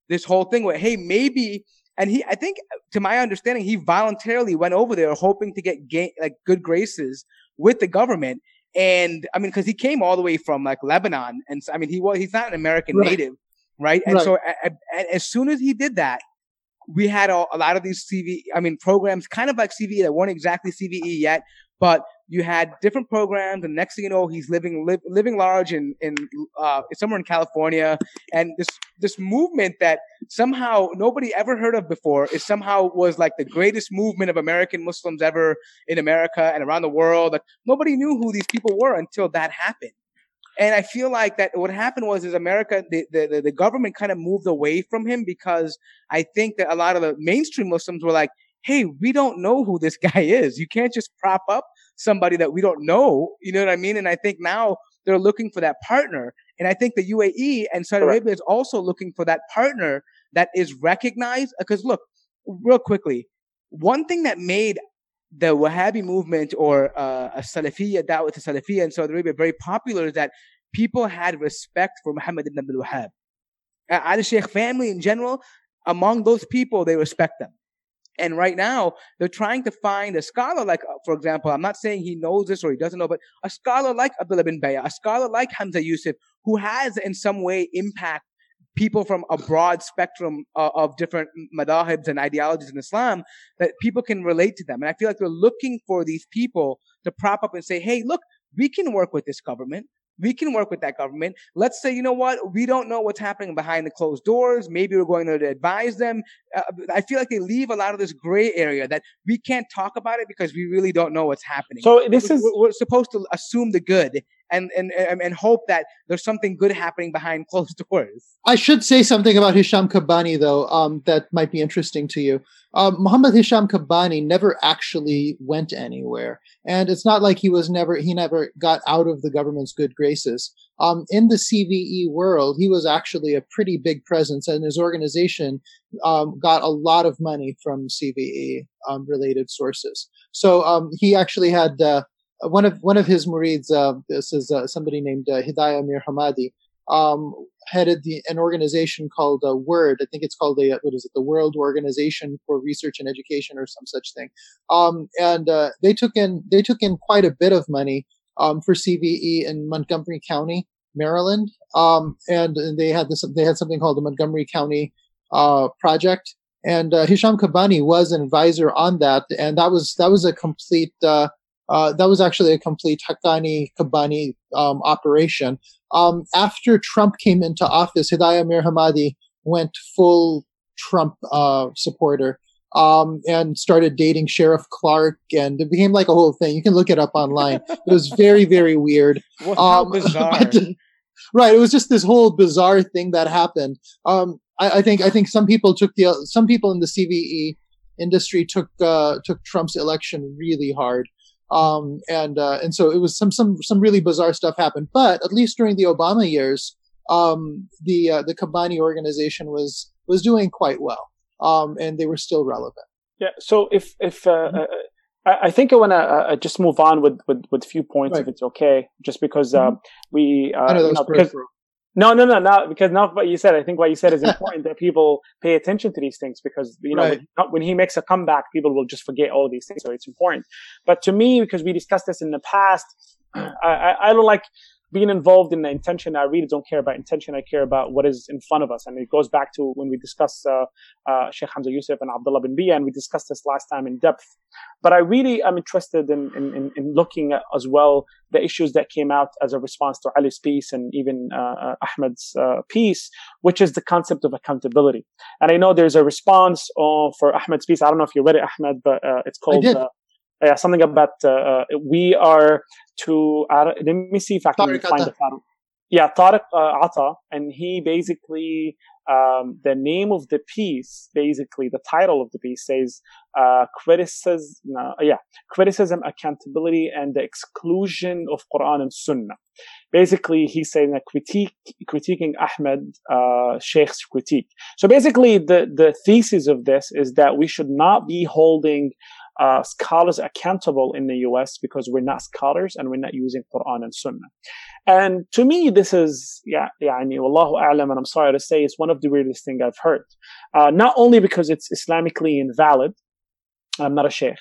this whole thing with, hey, maybe. And he, I think, to my understanding, he voluntarily went over there hoping to get ga- like good graces with the government. And I mean, because he came all the way from like Lebanon, and so, I mean, he was he's not an American right. native, right? And right. so a, a, as soon as he did that, we had a, a, lot of these CV, I mean, programs kind of like CVE that weren't exactly CVE yet, but you had different programs, and next thing you know, he's living li- living large in in uh, somewhere in California, and this this movement that somehow nobody ever heard of before is somehow was like the greatest movement of American Muslims ever in America and around the world. Like nobody knew who these people were until that happened. And I feel like that what happened was is America, the, the, the government kind of moved away from him because I think that a lot of the mainstream Muslims were like, Hey, we don't know who this (laughs) guy is. You can't just prop up somebody that we don't know. You know what I mean? And I think now they're looking for that partner. And I think the UAE and Saudi Arabia is also looking for that partner that is recognized. Because look, real quickly, one thing that made the Wahhabi movement or uh, a Salafiyya, Dawah to Salafiyya in Saudi Arabia, very popular is that people had respect for Muhammad ibn Abdul Wahhab. Al Sheikh family in general, among those people, they respect them. And right now, they're trying to find a scholar like, uh, for example, I'm not saying he knows this or he doesn't know, but a scholar like Abdullah bin Bayyah, a scholar like Hamza Yusuf, who has in some way impact people from a broad spectrum uh, of different madahibs and ideologies in Islam, that people can relate to them. And I feel like they're looking for these people to prop up and say, hey, look, we can work with this government we can work with that government. Let's say, you know what? We don't know what's happening behind the closed doors. Maybe we're going to advise them. Uh, I feel like they leave a lot of this gray area that we can't talk about it because we really don't know what's happening. So this is we're, we're supposed to assume the good and, and and hope that there's something good happening behind (laughs) closed doors. I should say something about Hisham Kabbani though, um, that might be interesting to you. Um, Muhammad Hisham Kabbani never actually went anywhere, and it's not like he was never he never got out of the government's good graces. Um, in the CVE world, he was actually a pretty big presence, and his organization um, got a lot of money from CVE um, related sources. So um, he actually had uh, one of one of his murids, uh, this is uh, somebody named uh, Hedieh Mirahmadi, um, headed the, an organization called uh, WORD. I think it's called the what is it, the World Organization for Research and Education, or some such thing. Um, and uh, they took in they took in quite a bit of money um, for CVE in Montgomery County, Maryland, um, and, and, they had this they had something called the Montgomery County uh, Project. And uh, Hisham Kabbani was an advisor on that, and that was that was a complete uh, that was actually a complete Haqqani Kabbani um, operation. Um, after Trump came into office, Hedieh Mirahmadi went full Trump uh, supporter um, and started dating Sheriff Clarke, and it became like a whole thing. You can look it up online. it was very, very weird. (laughs) Wow, um, (laughs) bizarre. But, right, it was just this whole bizarre thing that happened. Um, I, I, think I think some people took the some people in the CVE industry took uh, took Trump's election really hard. Um, and uh, and so it was some some some really bizarre stuff happened. But at least during the Obama years, um, the uh, the Kabbani organization was was doing quite well, um, and they were still relevant. Yeah. So if if uh, mm-hmm. Uh, I, think I want to uh, just move on with with with a few points right. if it's okay, just because mm-hmm. we uh, know, you know because, no, no, no, no. because not what you said. I think what you said is (laughs) important that people pay attention to these things because you know right. when, when, he makes a comeback, people will just forget all these things. So it's important. But to me, because we discussed this in the past, I, I, I don't like being involved in the intention, I really don't care about intention. I care about what is in front of us. And it goes back to when we discussed uh, uh, Sheikh Hamza Yusuf and Abdullah bin Bayyah, and we discussed this last time in depth. But I really am interested in, in, in looking at as well the issues that came out as a response to Ali's piece and even uh, uh Ahmed's uh, piece, which is the concept of accountability. And I know there's a response uh, for Ahmed's piece. I don't know if you read it, Ahmed, but it's called yeah, something about uh, uh, we are to. Uh, let me see if I can Tariq find Atta. the title. Yeah, Tariq uh, Atta, and he basically um, the name of the piece, basically the title of the piece says uh, criticism. No, yeah, criticism, accountability, and the exclusion of Quran and Sunnah. Basically, he's saying a critique, critiquing Ahmed uh, Shaikh's critique. So basically, the the thesis of this is that we should not be holding uh, scholars accountable in the US because we're not scholars and we're not using Quran and Sunnah. And to me, this is, yeah, يعني, Wallahu a'lam, and I'm sorry to say, it's one of the weirdest things I've heard. Uh, not only because it's Islamically invalid, I'm not a sheikh,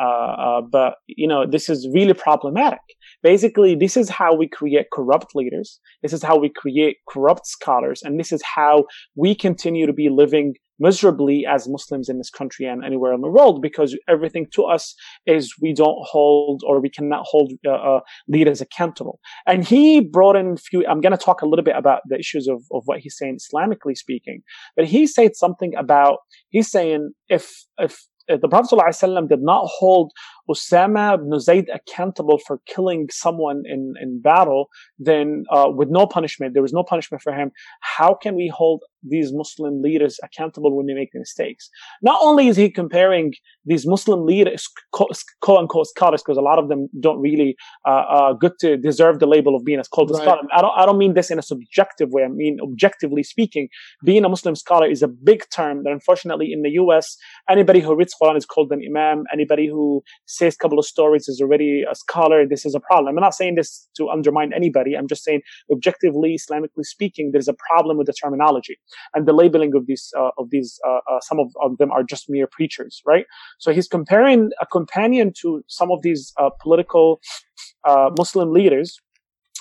uh, uh, but, you know, this is really problematic. Basically, this is how we create corrupt leaders. This is how we create corrupt scholars. And this is how we continue to be living miserably as Muslims in this country and anywhere in the world because everything to us is we don't hold or we cannot hold uh, uh, leaders accountable. And he brought in a few, I'm going to talk a little bit about the issues of, of what he's saying Islamically speaking, but he said something about, he's saying if, if the Prophet ﷺ did not hold Usama ibn Zayd accountable for killing someone in, in battle, then uh, with no punishment, there was no punishment for him. How can we hold these Muslim leaders accountable when they make mistakes? Not only is he comparing these Muslim leaders, quote unquote scholars, because a lot of them don't really uh, uh, good to deserve the label of being a called right. scholar. I don't, I don't mean this in a subjective way. I mean, objectively speaking, being a Muslim scholar is a big term that unfortunately in the US, anybody who reads Quran is called an imam. Anybody who says a couple of stories is already a scholar. This is a problem. I'm not saying this to undermine anybody. I'm just saying objectively, Islamically speaking, there's a problem with the terminology and the labeling of these, uh, of these, uh, uh, some of, of, them are just mere preachers, right? So he's comparing a companion to some of these uh, political uh, Muslim leaders.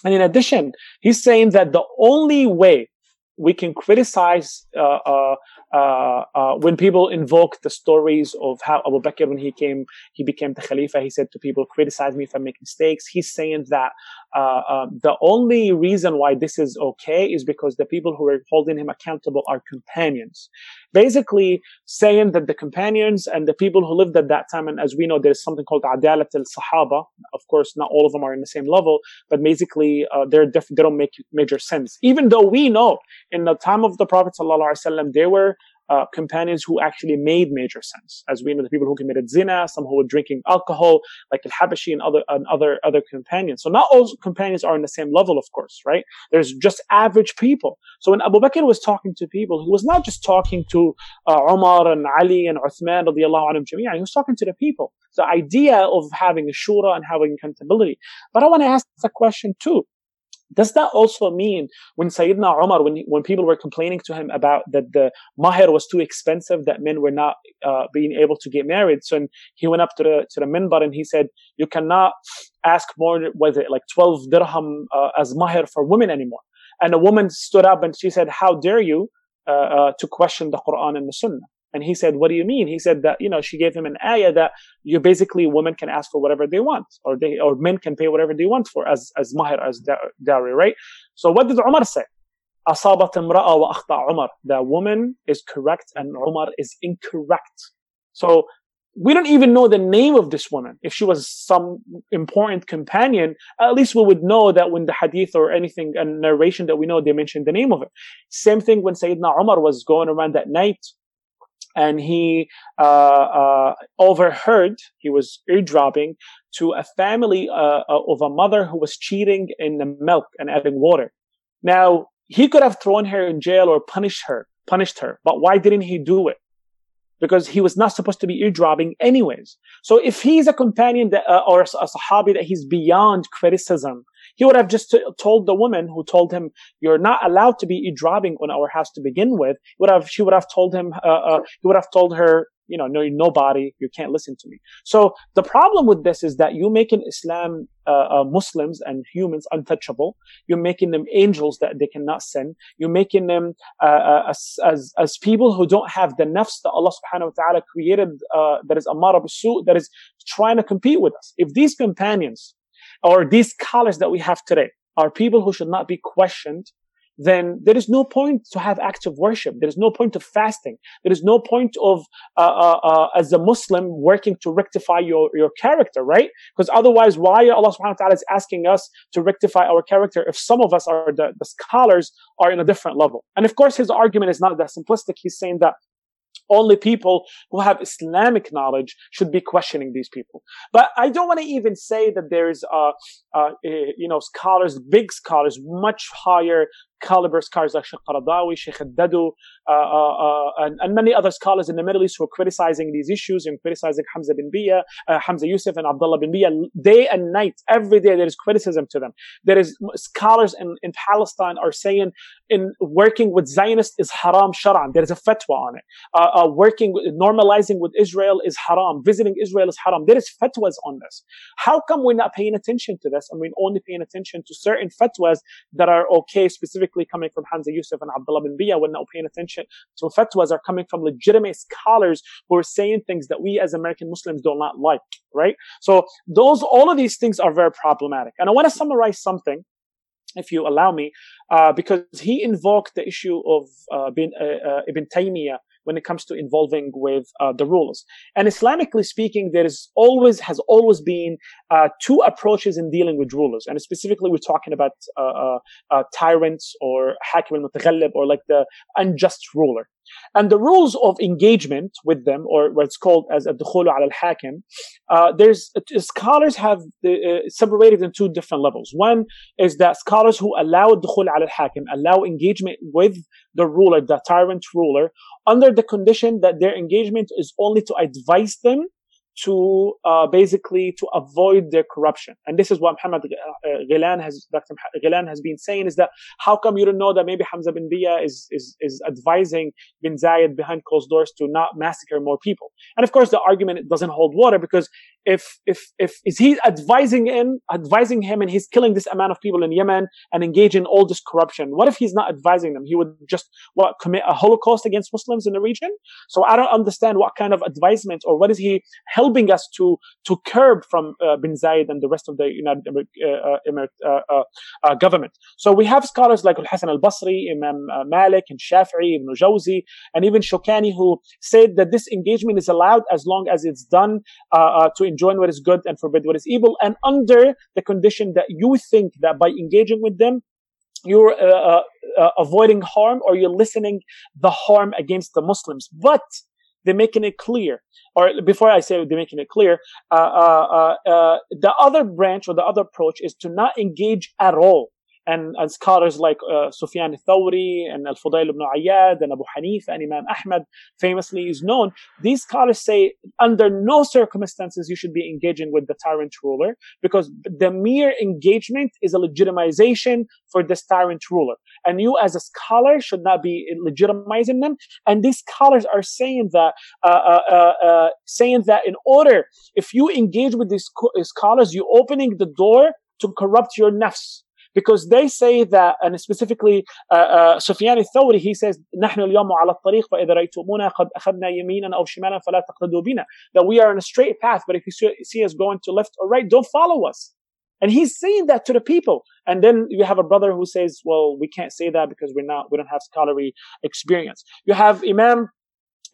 And in addition, he's saying that the only way we can criticize uh, uh, uh, uh, when people invoke the stories of how Abu Bakr, when he came, he became the Khalifa, he said to people, criticize me if I make mistakes. He's saying that uh, uh, the only reason why this is okay is because the people who are holding him accountable are companions. Basically saying that the companions and the people who lived at that time, and as we know, there's something called Adalat al-Sahaba. Of course, not all of them are in the same level, but basically they're diff- they don't make major sense. Even though we know in the time of the Prophet ﷺ, they were uh, companions who actually made major sense. As we know, the people who committed zina, some who were drinking alcohol, like Al-Habashi and other, and other, other companions. So not all companions are on the same level, of course, right? There's just average people. So when Abu Bakr was talking to people, he was not just talking to uh, Umar and Ali and Uthman radiallahu anhum he was talking to the people. The idea of having a shura and having accountability. But I want to ask a question too. Does that also mean when Sayyidina Umar, when, when people were complaining to him about that the mahir was too expensive, that men were not uh, being able to get married, so he went up to the to the minbar and he said, "You cannot ask more, was it like twelve dirham uh, as mahir for women anymore?" And a woman stood up and she said, "How dare you uh, uh to question the Quran and the Sunnah?" And he said, what do you mean? He said that, you know, she gave him an ayah that you basically, women can ask for whatever they want, or they, or men can pay whatever they want for as, as mahir, as dowry, right? So what did Umar say? Asabat imra'a wa akhta Umar. The woman is correct and Umar is incorrect. So we don't even know the name of this woman. If she was some important companion, at least we would know that when the hadith or anything, a narration that we know, they mentioned the name of it. Same thing when Sayyidina Umar was going around that night and he uh, uh, overheard, he was eardropping to a family uh, uh, of a mother who was cheating in the milk and adding water. Now, he could have thrown her in jail or punished her, punished her, but why didn't he do it? Because he was not supposed to be eardropping anyways. So if he's a companion that, uh, or a, a sahabi that he's beyond criticism, he would have just told the woman who told him, "You're not allowed to be eavesdropping on our house to begin with." Would have she would have told him? Uh, uh, he would have told her, "You know, no, nobody. You can't listen to me." So the problem with this is that you're making Islam, uh, uh, Muslims and humans untouchable. You're making them angels that they cannot sin. You're making them uh, uh, as, as as people who don't have the nafs that Allah Subhanahu wa Taala created. that is amara b'su, that is trying to compete with us. If these companions or these scholars that we have today are people who should not be questioned, then there is no point to have acts of worship. There is no point of fasting. There is no point of, uh, uh, uh, as a Muslim, working to rectify your, your character, right? Because otherwise, why Allah subhanahu wa ta'ala is asking us to rectify our character if some of us are the, the scholars are in a different level? And of course, his argument is not that simplistic. He's saying that only people who have Islamic knowledge should be questioning these people. But I don't want to even say that there's, uh, uh, eh, you know, scholars, big scholars, much higher caliber scholars like Qaradawi, Sheikh Dadu, uh, uh, uh, and, and, many other scholars in the Middle East who are criticizing these issues and criticizing Hamza bin Bayyah, uh, Hamza Yusuf and Abdullah bin Bayyah day and night. Every day there is criticism to them. There is scholars in, in Palestine are saying in working with Zionists is haram shar'an. There is a fatwa on it. Uh, uh, working, normalizing with Israel is haram. Visiting Israel is haram. There is fatwas on this. How come we're not paying attention to this and we're only paying attention to certain fatwas that are okay coming from Hamza Yusuf and Abdullah bin Bayyah, We're not paying attention to fatwas are coming from legitimate scholars who are saying things that we as American Muslims do not like, right? So those, all of these things are very problematic. And I want to summarize something if you allow me, uh, because he invoked the issue of uh, bin, uh, uh Ibn Taymiyyah when it comes to involving with uh, the rulers. And Islamically speaking, there is always, has always been uh, two approaches in dealing with rulers. And specifically, we're talking about uh, uh, uh tyrants or hakim al or like the unjust ruler. And the rules of engagement with them, or what's called as a dukhulu al hakim, uh, there's scholars have uh, separated in two different levels. One is that scholars who allow dukhul al hakim, allow engagement with the ruler, the tyrant ruler, under the condition that their engagement is only to advise them to uh, basically to avoid their corruption. And this is what Muhammad uh, Ghilan has, Dr. Ghilan has been saying is that how come you don't know that maybe Hamza bin Bayyah is, is, is advising bin Zayed behind closed doors to not massacre more people? And of course, the argument doesn't hold water because if, if, if, is he advising him, advising him and he's killing this amount of people in Yemen and engage in all this corruption? What if he's not advising them? He would just, what, commit a Holocaust against Muslims in the region? So I don't understand what kind of advisement or what is he helping us to to curb from uh, bin Zayed and the rest of the United Emirates uh, uh, uh, government. So we have scholars like Al Hassan al Basri, Imam Malik, and Shafi'i, Ibn Jawzi, and even Shokani who said that this engagement is allowed as long as it's done to enjoin what is good and forbid what is evil, and under the condition that you think that by engaging with them you're uh, uh, avoiding harm or you're listening the harm against the Muslims. But they're making it clear. Or before I say they're making it clear, uh, uh, uh, uh, the other branch or the other approach is to not engage at all and, scholars like uh, Sufyan al-Thawri and Al-Fudayl ibn Ayyad and Abu Hanifa and Imam Ahmad famously is known. These scholars say under no circumstances you should be engaging with the tyrant ruler because the mere engagement is a legitimization for this tyrant ruler. And you as a scholar should not be legitimizing them. And these scholars are saying that, uh, uh, uh, uh saying that in order, if you engage with these scholars, you're opening the door to corrupt your nafs because they say that and specifically uh, uh, Sufyan al-Thawri he says نحن اليوم على الطريق فإذا رأيتمونا قد أخذنا يمينا أو شمالا فلا تقتدوا بنا that we are on a straight path but if you see us going to left or right don't follow us and he's saying that to the people and then you have a brother who says well we can't say that because we're not we don't have scholarly experience you have Imam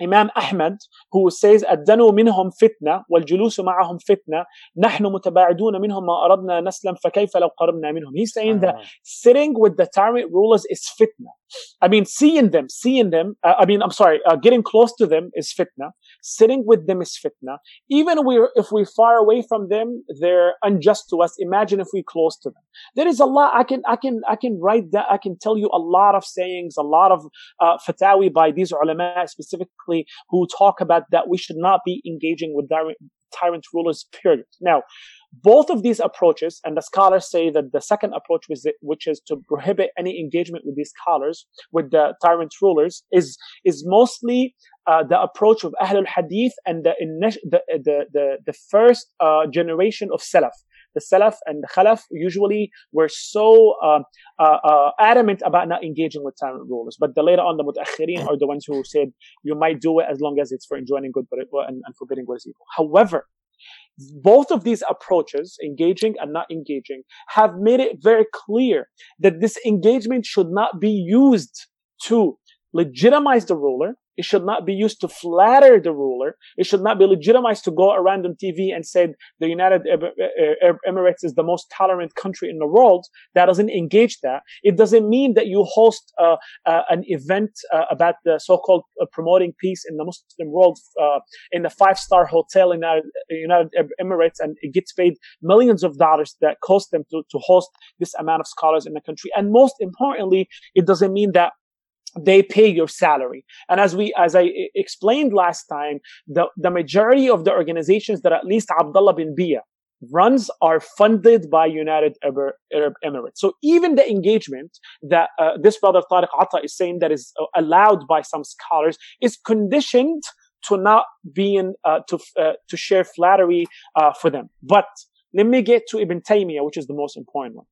Imam Ahmad who says الدنو منهم فتنة والجلوس معهم فتنة نحن متباعدون منهم ما أردنا نسلم فكيف لو قربنا منهم He's saying that sitting with the tyrant rulers is fitna. I mean, seeing them, seeing them, uh, I mean, I'm sorry, uh, getting close to them is fitna. Sitting with them is fitna. Even we, if we're far away from them, they're unjust to us. Imagine if we're close to them. There is a lot, I can, I can, I can write that, I can tell you a lot of sayings, a lot of, uh, fatawi by these ulama specifically who talk about that we should not be engaging with tyrant rulers, period. Now, both of these approaches, and the scholars say that the second approach, which is to prohibit any engagement with these scholars, with the tyrant rulers, is is mostly uh, the approach of Ahlul Hadith and the the the the, the first uh, generation of Salaf. The Salaf and the Khalaf usually were so uh, uh, uh, adamant about not engaging with tyrant rulers, but the later on the Mutaakhirin are the ones who said you might do it as long as it's for enjoining good and, and forbidding what is evil. However, both of these approaches, engaging and not engaging, have made it very clear that this engagement should not be used to legitimize the ruler, it should not be used to flatter the ruler. It should not be legitimized to go around on TV and say the United Emirates is the most tolerant country in the world. That doesn't engage that. It doesn't mean that you host uh, uh, an event uh, about the so-called uh, promoting peace in the Muslim world uh, in a five-star hotel in the United Emirates and it gets paid millions of dollars that cost them to, to host this amount of scholars in the country. And most importantly, it doesn't mean that they pay your salary. And as we, as I explained last time, the, the majority of the organizations that at least Abdullah bin Bayyah runs are funded by United Arab Emirates. So even the engagement that uh, this brother Tariq Atta is saying that is uh, allowed by some scholars is conditioned to not being uh, to uh, to share flattery uh, for them. But let me get to Ibn Taymiyyah, which is the most important one.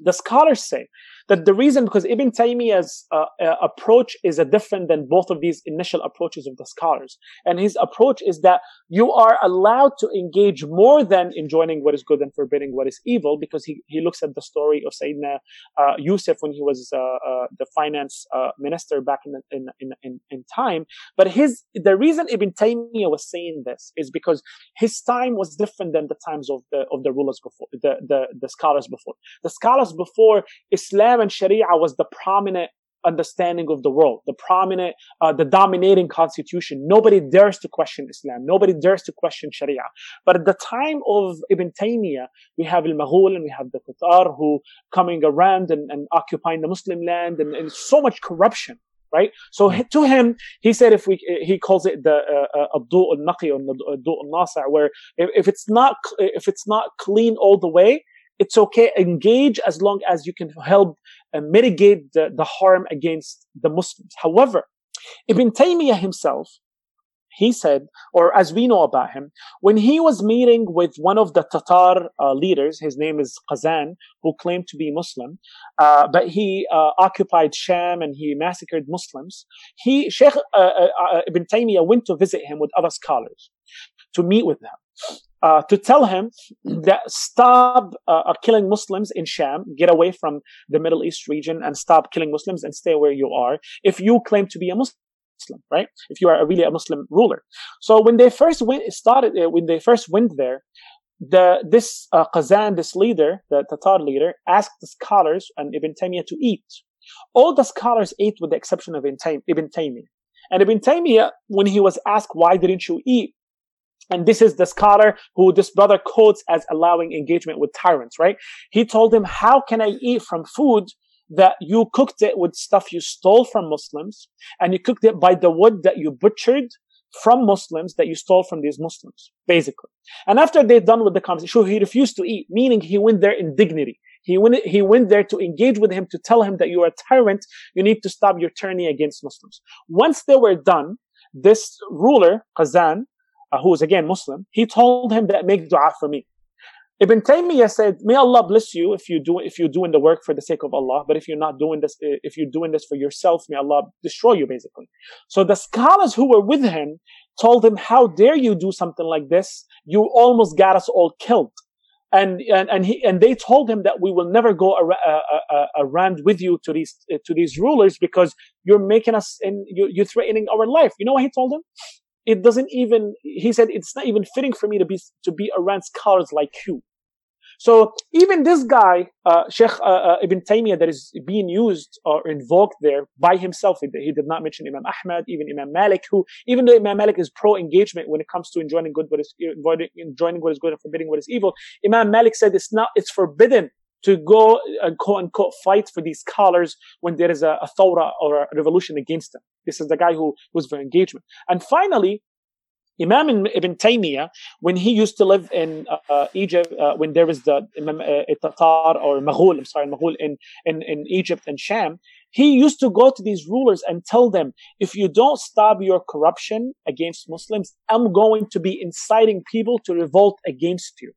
The scholars say that the reason because Ibn Taymiyyah's uh, uh, approach is a different than both of these initial approaches of the scholars. And his approach is that you are allowed to engage more than enjoining what is good and forbidding what is evil because he, he looks at the story of Sayyidina uh, Yusuf when he was uh, uh, the finance uh, minister back in, in, in, in, in time. But his, the reason Ibn Taymiyyah was saying this is because his time was different than the times of the, of the rulers before, the, the, the scholars before. The scholars before Islam and Sharia was the prominent understanding of the world, the prominent, uh, the dominating constitution. Nobody dares to question Islam. Nobody dares to question Sharia. But at the time of Ibn Taymiyyah, we have al-Maghul and we have the Tatar who coming around and, and occupying the Muslim land and, and, so much corruption. Right, so hmm. to him, he said, if we, he calls it the uh, uh, abdu al naqi or abdu al nasa, where if, if it's not if it's not clean all the way, it's okay. Engage as long as you can help uh, mitigate the, the harm against the Muslims. However, Ibn Taymiyyah himself, he said, or as we know about him, when he was meeting with one of the Tatar uh, leaders, his name is Qazan, who claimed to be Muslim, uh, but he uh, occupied Sham and he massacred Muslims. He, Sheikh uh, uh, uh, Ibn Taymiyyah went to visit him with other scholars to meet with them. Uh, to tell him that stop uh, killing Muslims in Sham, get away from the Middle East region and stop killing Muslims and stay where you are if you claim to be a Muslim. Right? If you are really a Muslim ruler. So when they first went, started, uh, when they first went there, the this uh, this leader, the Tatar leader, asked the scholars and Ibn Taymiyyah to eat. All the scholars ate with the exception of Ibn Taymiyyah. And Ibn Taymiyyah, when he was asked, why didn't you eat? And this is the scholar who this brother quotes as allowing engagement with tyrants, right? He told him, how can I eat from food that you cooked it with stuff you stole from Muslims and you cooked it by the wood that you butchered from Muslims that you stole from these Muslims, basically. And after they're done with the conversation, he refused to eat, meaning he went there in dignity. He went, he went there to engage with him, to tell him that you are a tyrant. You need to stop your tyranny against Muslims. Once they were done, this ruler, Qazan, uh, who was again Muslim, he told him that make dua for me. Ibn Taymiyyah said, "May Allah bless you if you do if you're doing the work for the sake of Allah. But if you're not doing this, if you're doing this for yourself, may Allah destroy you." Basically, so the scholars who were with him told him, "How dare you do something like this? You almost got us all killed." And and and he and they told him that we will never go ar- uh, uh, around with you to these uh, to these rulers because you're making us and you, you're threatening our life. You know what he told them? It doesn't even. He said it's not even fitting for me to be to be around scholars like you. So even this guy, uh, Sheikh uh, uh, Ibn Taymiyyah, that is being used or invoked there by himself, he, he, did not mention Imam Ahmad, even Imam Malik, who, even though Imam Malik is pro-engagement when it comes to enjoining good, what is enjoining what is good and forbidding what is evil, Imam Malik said it's not, it's forbidden to go and quote unquote fight for these scholars when there is a, a or a revolution against them. This is the guy who was for engagement. And finally, Imam Ibn Taymiyyah, when he used to live in uh, uh, Egypt, uh, when there was the Imam uh, Tatar or Maghul, I'm sorry, Maghul in, in, in Egypt and Sham, he used to go to these rulers and tell them, if you don't stop your corruption against Muslims, I'm going to be inciting people to revolt against you.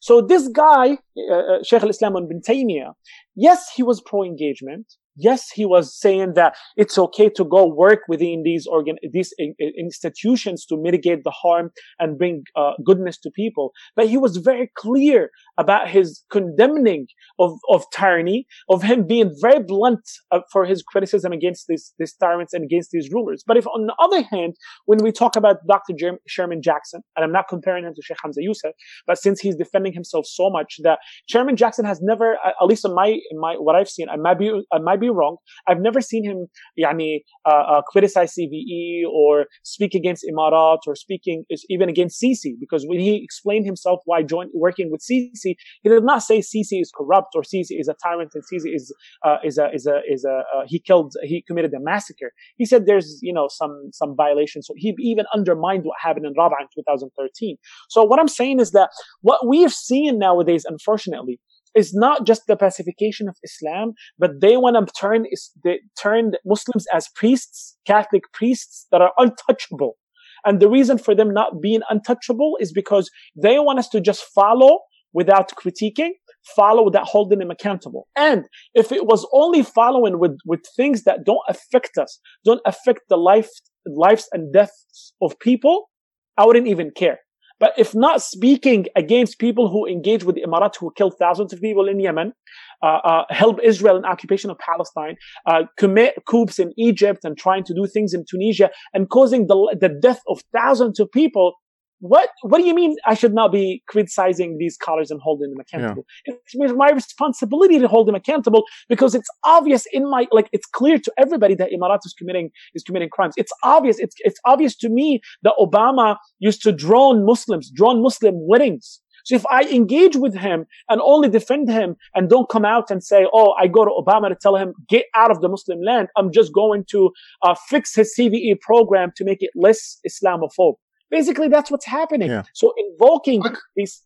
So this guy, uh, uh Sheikh al-Islam ibn Taymiyyah, yes, he was pro-engagement. Yes, he was saying that it's okay to go work within these organ, these institutions to mitigate the harm and bring uh, goodness to people. But he was very clear about his condemning of, of tyranny, of him being very blunt uh, for his criticism against these, these tyrants and against these rulers. But if on the other hand, when we talk about Dr. Jer- Sherman Jackson, and I'm not comparing him to Sheikh Hamza Yusuf, but since he's defending himself so much that Sherman Jackson has never, at least in my, in my, what I've seen, I might be, I might be wrong. I've never seen him, yani, uh, uh, criticize CVE or speak against Imarat or speaking even against Sisi, because when he explained himself why join, working with Sisi, he did not say Sisi is corrupt or Sisi is a tyrant and Sisi is, uh, is a, is a, is a, uh, he killed, he committed a massacre. He said there's, you know, some, some violations. So he even undermined what happened in Rabaa in 2013. So what I'm saying is that what we have seen nowadays, unfortunately, is not just the pacification of Islam, but they want to turn they turn Muslims as priests, Catholic priests that are untouchable. And the reason for them not being untouchable is because they want us to just follow without critiquing, follow without holding them accountable. And if it was only following with, with things that don't affect us, don't affect the life, lives and deaths of people, I wouldn't even care. But if not speaking against people who engage with the Emirat, who killed thousands of people in Yemen, uh, uh, help Israel in occupation of Palestine, uh, commit coups in Egypt and trying to do things in Tunisia and causing the, the death of thousands of people, what what do you mean I should not be criticizing these scholars and holding them accountable? Yeah. It's my responsibility to hold them accountable because it's obvious in my like it's clear to everybody that Emirat is committing is committing crimes. It's obvious. It's it's obvious to me that Obama used to drone Muslims, drone Muslim weddings So if I engage with him and only defend him and don't come out and say, "Oh, I go to Obama to tell him get out of the Muslim land," I'm just going to uh, fix his CVE program to make it less Islamophobe. Basically, that's what's happening. Yeah. So invoking these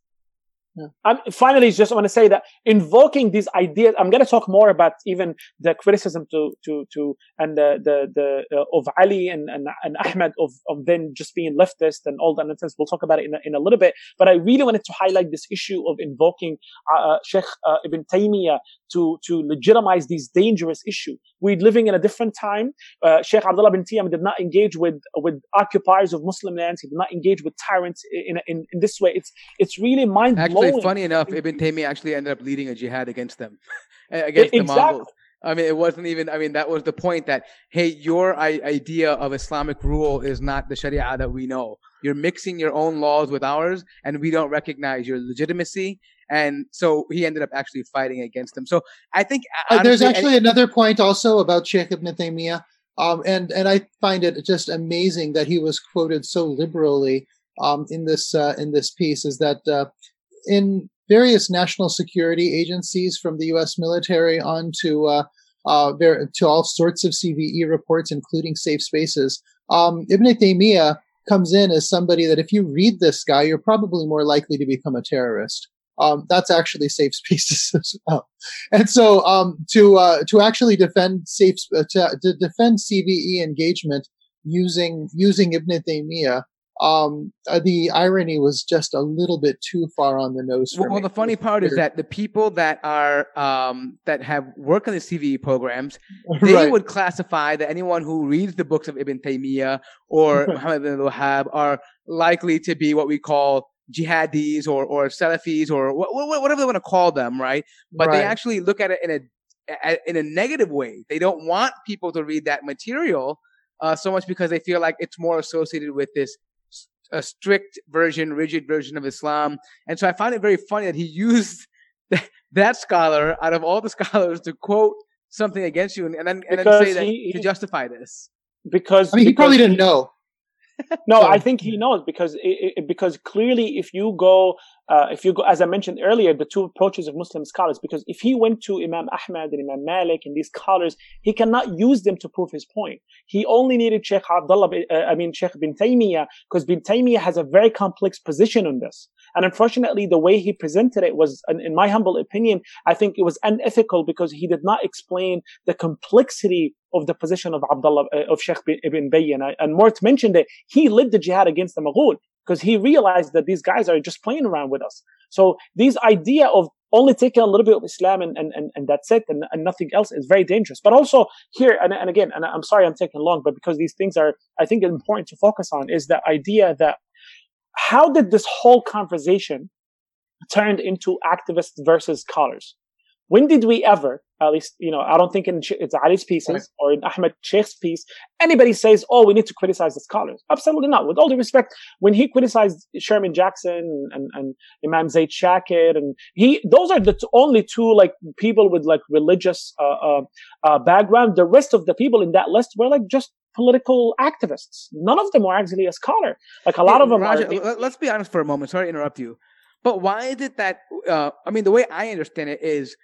Yeah. I'm, finally, just want to say that invoking these ideas, I'm going to talk more about even the criticism to to to and the the, the uh, of Ali and, and and Ahmed of of then just being leftist and all that nonsense. We'll talk about it in a, in a little bit. But I really wanted to highlight this issue of invoking uh, Sheikh uh, Ibn Taymiyyah to to legitimize these dangerous issues. We're living in a different time. Uh, Sheikh Abdullah bin Taymiyyah did not engage with with occupiers of Muslim lands. He did not engage with tyrants in in, in this way. It's it's really mind blowing. Actually, funny enough, Ibn Taymiyyah actually ended up leading a jihad against them, (laughs) against the Exactly. Mongols. I mean, it wasn't even. I mean, that was the point. That hey, your I- idea of Islamic rule is not the Sharia that we know. You're mixing your own laws with ours, and we don't recognize your legitimacy. And so he ended up actually fighting against them. So I think Uh, there's honestly, actually another point also about Sheikh Ibn Taymiyyah, um, and and I find it just amazing that he was quoted so liberally um, in this uh, in this piece. Is that uh, in various national security agencies, from the U.S. military on to uh, uh, ver- to all sorts of CVE reports, including safe spaces, um, Ibn Taymiyyah comes in as somebody that if you read this guy, you're probably more likely to become a terrorist. Um, that's actually safe (laughs) spaces as well. And so, um, to uh, to actually defend safe uh, to, to defend CVE engagement using using Ibn Taymiyyah, um, uh, the irony was just a little bit too far on the nose. For Well, well, me. the funny part is that the people that are um, that have worked on the CVE programs, (laughs) they Right. would classify that anyone who reads the books of Ibn Taymiyyah or (laughs) Muhammad bin Wahhab are likely to be what we call jihadis or or Salafis or wh- wh- whatever they want to call them, right? But they actually look at it in a a- in a negative way. They don't want people to read that material uh, so much because they feel like it's more associated with this a strict version, rigid version of Islam. And so I find it very funny that he used (laughs) that, that scholar out of all the (laughs) scholars to quote something against you and, and then and then say that he- to justify this. because I mean, he probably didn't know. (laughs) No, I think he knows because it, it, because clearly, if you go, uh, if you go, as I mentioned earlier, the two approaches of Muslim scholars. Because if he went to Imam Ahmad and Imam Malik and these scholars, he cannot use them to prove his point. He only needed Sheikh Abdullah, uh, I mean Sheikh bin Taymiyyah, because bin Taymiyyah has a very complex position on this. And unfortunately, the way he presented it was, in my humble opinion, I think it was unethical because he did not explain the complexity of the position of Abdullah, uh, of Sheikh ibn Bayyan. And Mort mentioned it. He led the jihad against the Mughal because he realized that these guys are just playing around with us. So this idea of only taking a little bit of Islam and, and, and, and that's it and, and nothing else is very dangerous. But also here, and, and again, and I'm sorry I'm taking long, but because these things are, I think, important to focus on is the idea that how did this whole conversation turned into activists versus scholars? When did we ever, at least, you know, I don't think in it's Ali's pieces Right. or in Ahmed Shaikh's piece, anybody says, oh, we need to criticize the scholars. Absolutely not. With all due respect, when he criticized Sherman Jackson and, and Imam Zaid Shakir, and he, those are the only two, like, people with, like, religious, uh, uh, uh, background. The rest of the people in that list were, like, just political activists. None of them were actually a scholar. Like, a lot of them Raja, are. let- Let's be honest for a moment. Sorry to interrupt you, but why is it that? Uh, I mean, the way I understand it is,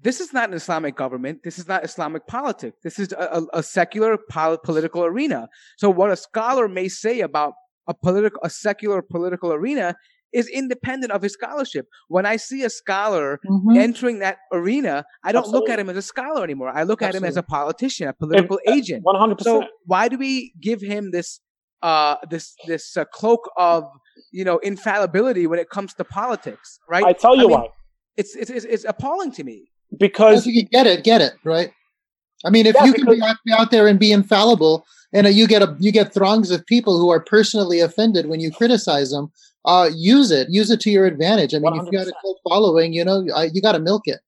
this is not an Islamic government. This is not Islamic politics. This is a, a, a secular pol- political arena. So, what a scholar may say about a political, a secular political arena, is independent of his scholarship. When I see a scholar Mhm. entering that arena, I don't look at him as a scholar anymore. I look at him as a politician, a If- political agent. 100%. So why do we give him this uh this this uh, cloak of you know infallibility when it comes to politics, right? I tell you mean, why. It's, it's it's it's appalling to me. Because If you get it, get it, right? I mean, if Yeah, you can be because- out, be out there and be infallible, and uh, you get a you get throngs of people who are personally offended when you criticize them, uh, use it, use it to your advantage. I mean, if you got a cult following, you know, uh, you got to milk it.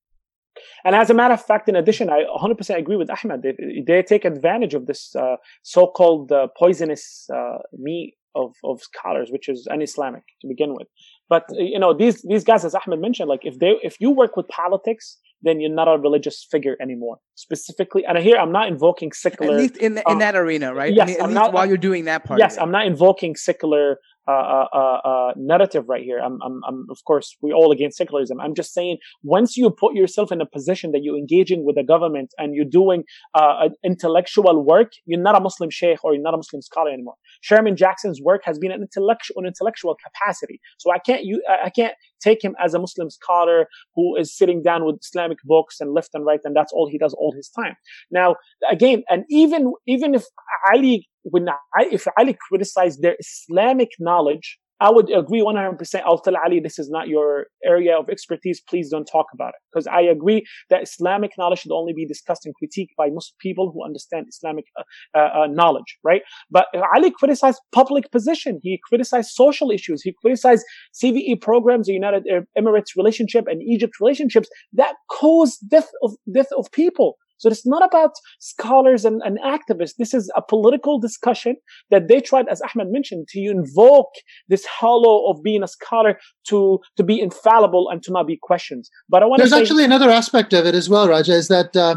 And as a matter of fact, in addition, I 100% agree with Ahmed. They, they take advantage of this uh, so-called uh, poisonous uh, meat of, of scholars, which is un-Islamic to begin with. But uh, you know, these these guys, as Ahmed mentioned, like if they if you work with politics, then you're not a religious figure anymore. Specifically, and here I'm not invoking At secular. least in the, in um, that arena, right? yes, I mean, at I'm least not- while you're doing that part. yes. I'm not invoking secular uh, uh, uh, uh, narrative right here. I'm, I'm, I'm, of course, we all against secularism. I'm just saying, once you put yourself in a position that you're engaging with the government and you're doing uh, intellectual work, you're not a Muslim sheikh or you're not a Muslim scholar anymore. Sherman Jackson's work has been an intellectual, an intellectual capacity. So I can't, you, I can't take him as a Muslim scholar who is sitting down with Islamic books and left and right, and that's all he does all his time. Now, again, and even even if Ali when if Ali criticized their Islamic knowledge, I would agree 100%. I'll tell Ali, this is not your area of expertise. Please don't talk about it. Because I agree that Islamic knowledge should only be discussed and critiqued by Muslim people who understand Islamic uh, uh, uh knowledge, right? But Ali criticized public position. He criticized social issues. He criticized CVE programs, the United Emirates relationship and Egypt relationships that cause death of, death of people. So it's not about scholars and, and activists. This is a political discussion that they tried, as Ahmed mentioned, to invoke this hollow of being a scholar to, to be infallible and to not be questioned. But I want There's say- actually another aspect of it as well, Raja, is that uh,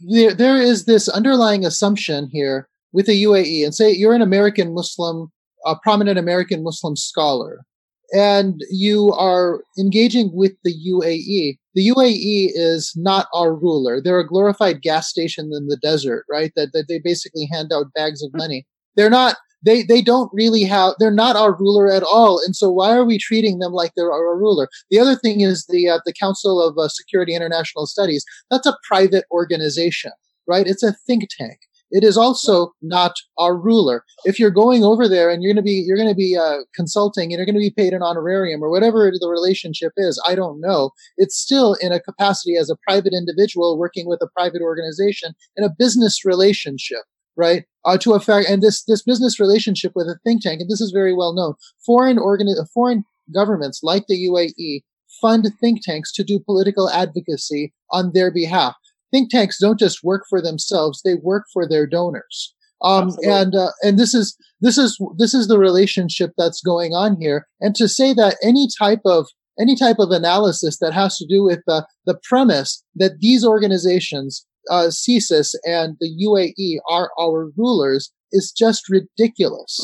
there, there is this underlying assumption here with the UAE, and say you're an American Muslim, a prominent American Muslim scholar, and you are engaging with the UAE the UAE is not our ruler. They're a glorified gas station in the desert, right? That, that they basically hand out bags of money. They're not, they, they don't really have, they're not our ruler at all. And so why are we treating them like they're our ruler? The other thing is the, uh, the Council of uh, Security International Studies. That's a private organization, right? It's a think tank. It is also not our ruler. If you're going over there and you're going to be you're going to be uh, consulting and you're going to be paid an honorarium or whatever the relationship is, I don't know. It's still in a capacity as a private individual working with a private organization in a business relationship, right? Uh, to affect and this this business relationship with a think tank, and this is very well known. Foreign organ foreign governments like the UAE fund think tanks to do political advocacy on their behalf think tanks don't just work for themselves; they work for their donors. Um, and uh, and this is this is this is the relationship that's going on here. And to say that any type of any type of analysis that has to do with the the premise that these organizations, uh, CSIS and the UAE, are our rulers is just ridiculous.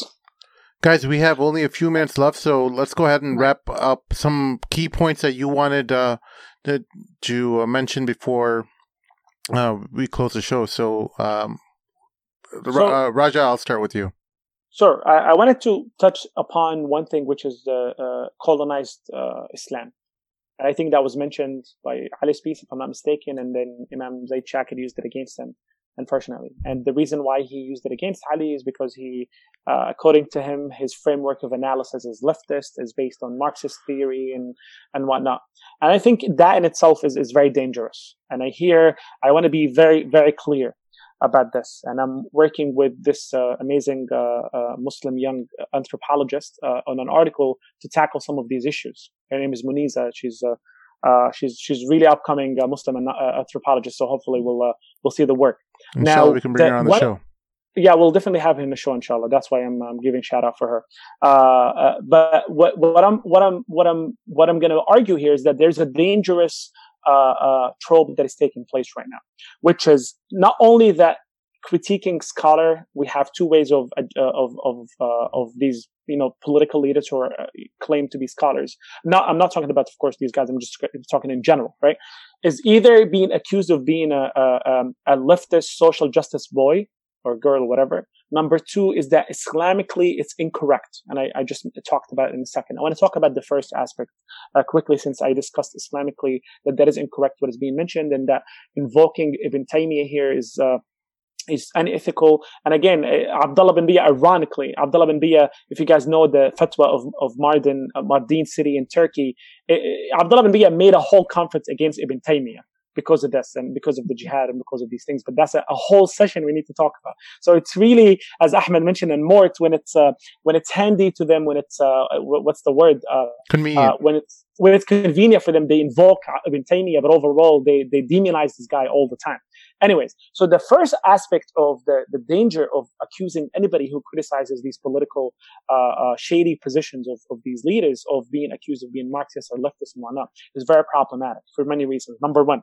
Guys, we have only a few minutes left, so let's go ahead and wrap up some key points that you wanted uh, to, to uh, mention before uh, we close the show. So, um, so uh, Raja, I'll start with you. Sure. I, I, wanted to touch upon one thing, which is the uh, colonized uh, Islam. And I think that was mentioned by Ali's piece, if I'm not mistaken, and then Imam Zaid Shakir used it against him, unfortunately. And the reason why he used it against Ali is because he, uh, according to him, his framework of analysis is leftist, is based on Marxist theory and, and whatnot. And I think that in itself is, is very dangerous. And I hear, I want to be very, very clear about this. And I'm working with this uh, amazing uh, uh, Muslim young anthropologist uh, on an article to tackle some of these issues. Her name is Muniza. She's uh, uh, she's she's really upcoming Muslim anthropologist. So hopefully we'll we'll see the work. Inshallah, now we can bring the, her on the what, show. Yeah, we'll definitely have him in the show, inshallah. That's why I'm, I'm giving shout out for her. but what what I'm what I'm what I'm what I'm going to argue here is that there's a dangerous uh, uh, trope that is taking place right now, which is not only that critiquing scholar, we have two ways of uh, of of uh, of these you know political leaders who are uh, claim to be scholars. Not I'm not talking about, of course, these guys. I'm just talking in general, right? Is either being accused of being a a, um, a leftist social justice boy or girl, whatever, Number two is that Islamically it's incorrect. And I, I just talked about it in a second. I want to talk about the first aspect uh, quickly since I discussed Islamically that that is incorrect what is being mentioned and that invoking Ibn Taymiyyah here is, uh, is unethical. And again, uh, Abdullah bin Bayyah, ironically, Abdullah bin Bayyah, if you guys know the fatwa of, of Mardin, uh, Mardin city in Turkey, it, Abdullah bin Bayyah made a whole conference against Ibn Taymiyyah because of this and because of the jihad and because of these things. But that's a, a whole session we need to talk about. So it's really, as Ahmed mentioned, and more, it's when it's uh, when it's handy to them, when it's uh, what's the word? Uh, convenient. Uh, when it's when it's convenient for them, they invoke Ibn Taymiyyah, but overall they they demonize this guy all the time. Anyways, so the first aspect of the, the danger of accusing anybody who criticizes these political uh, uh, shady positions of, of these leaders of being accused of being Marxist or leftist and whatnot is very problematic for many reasons. Number one,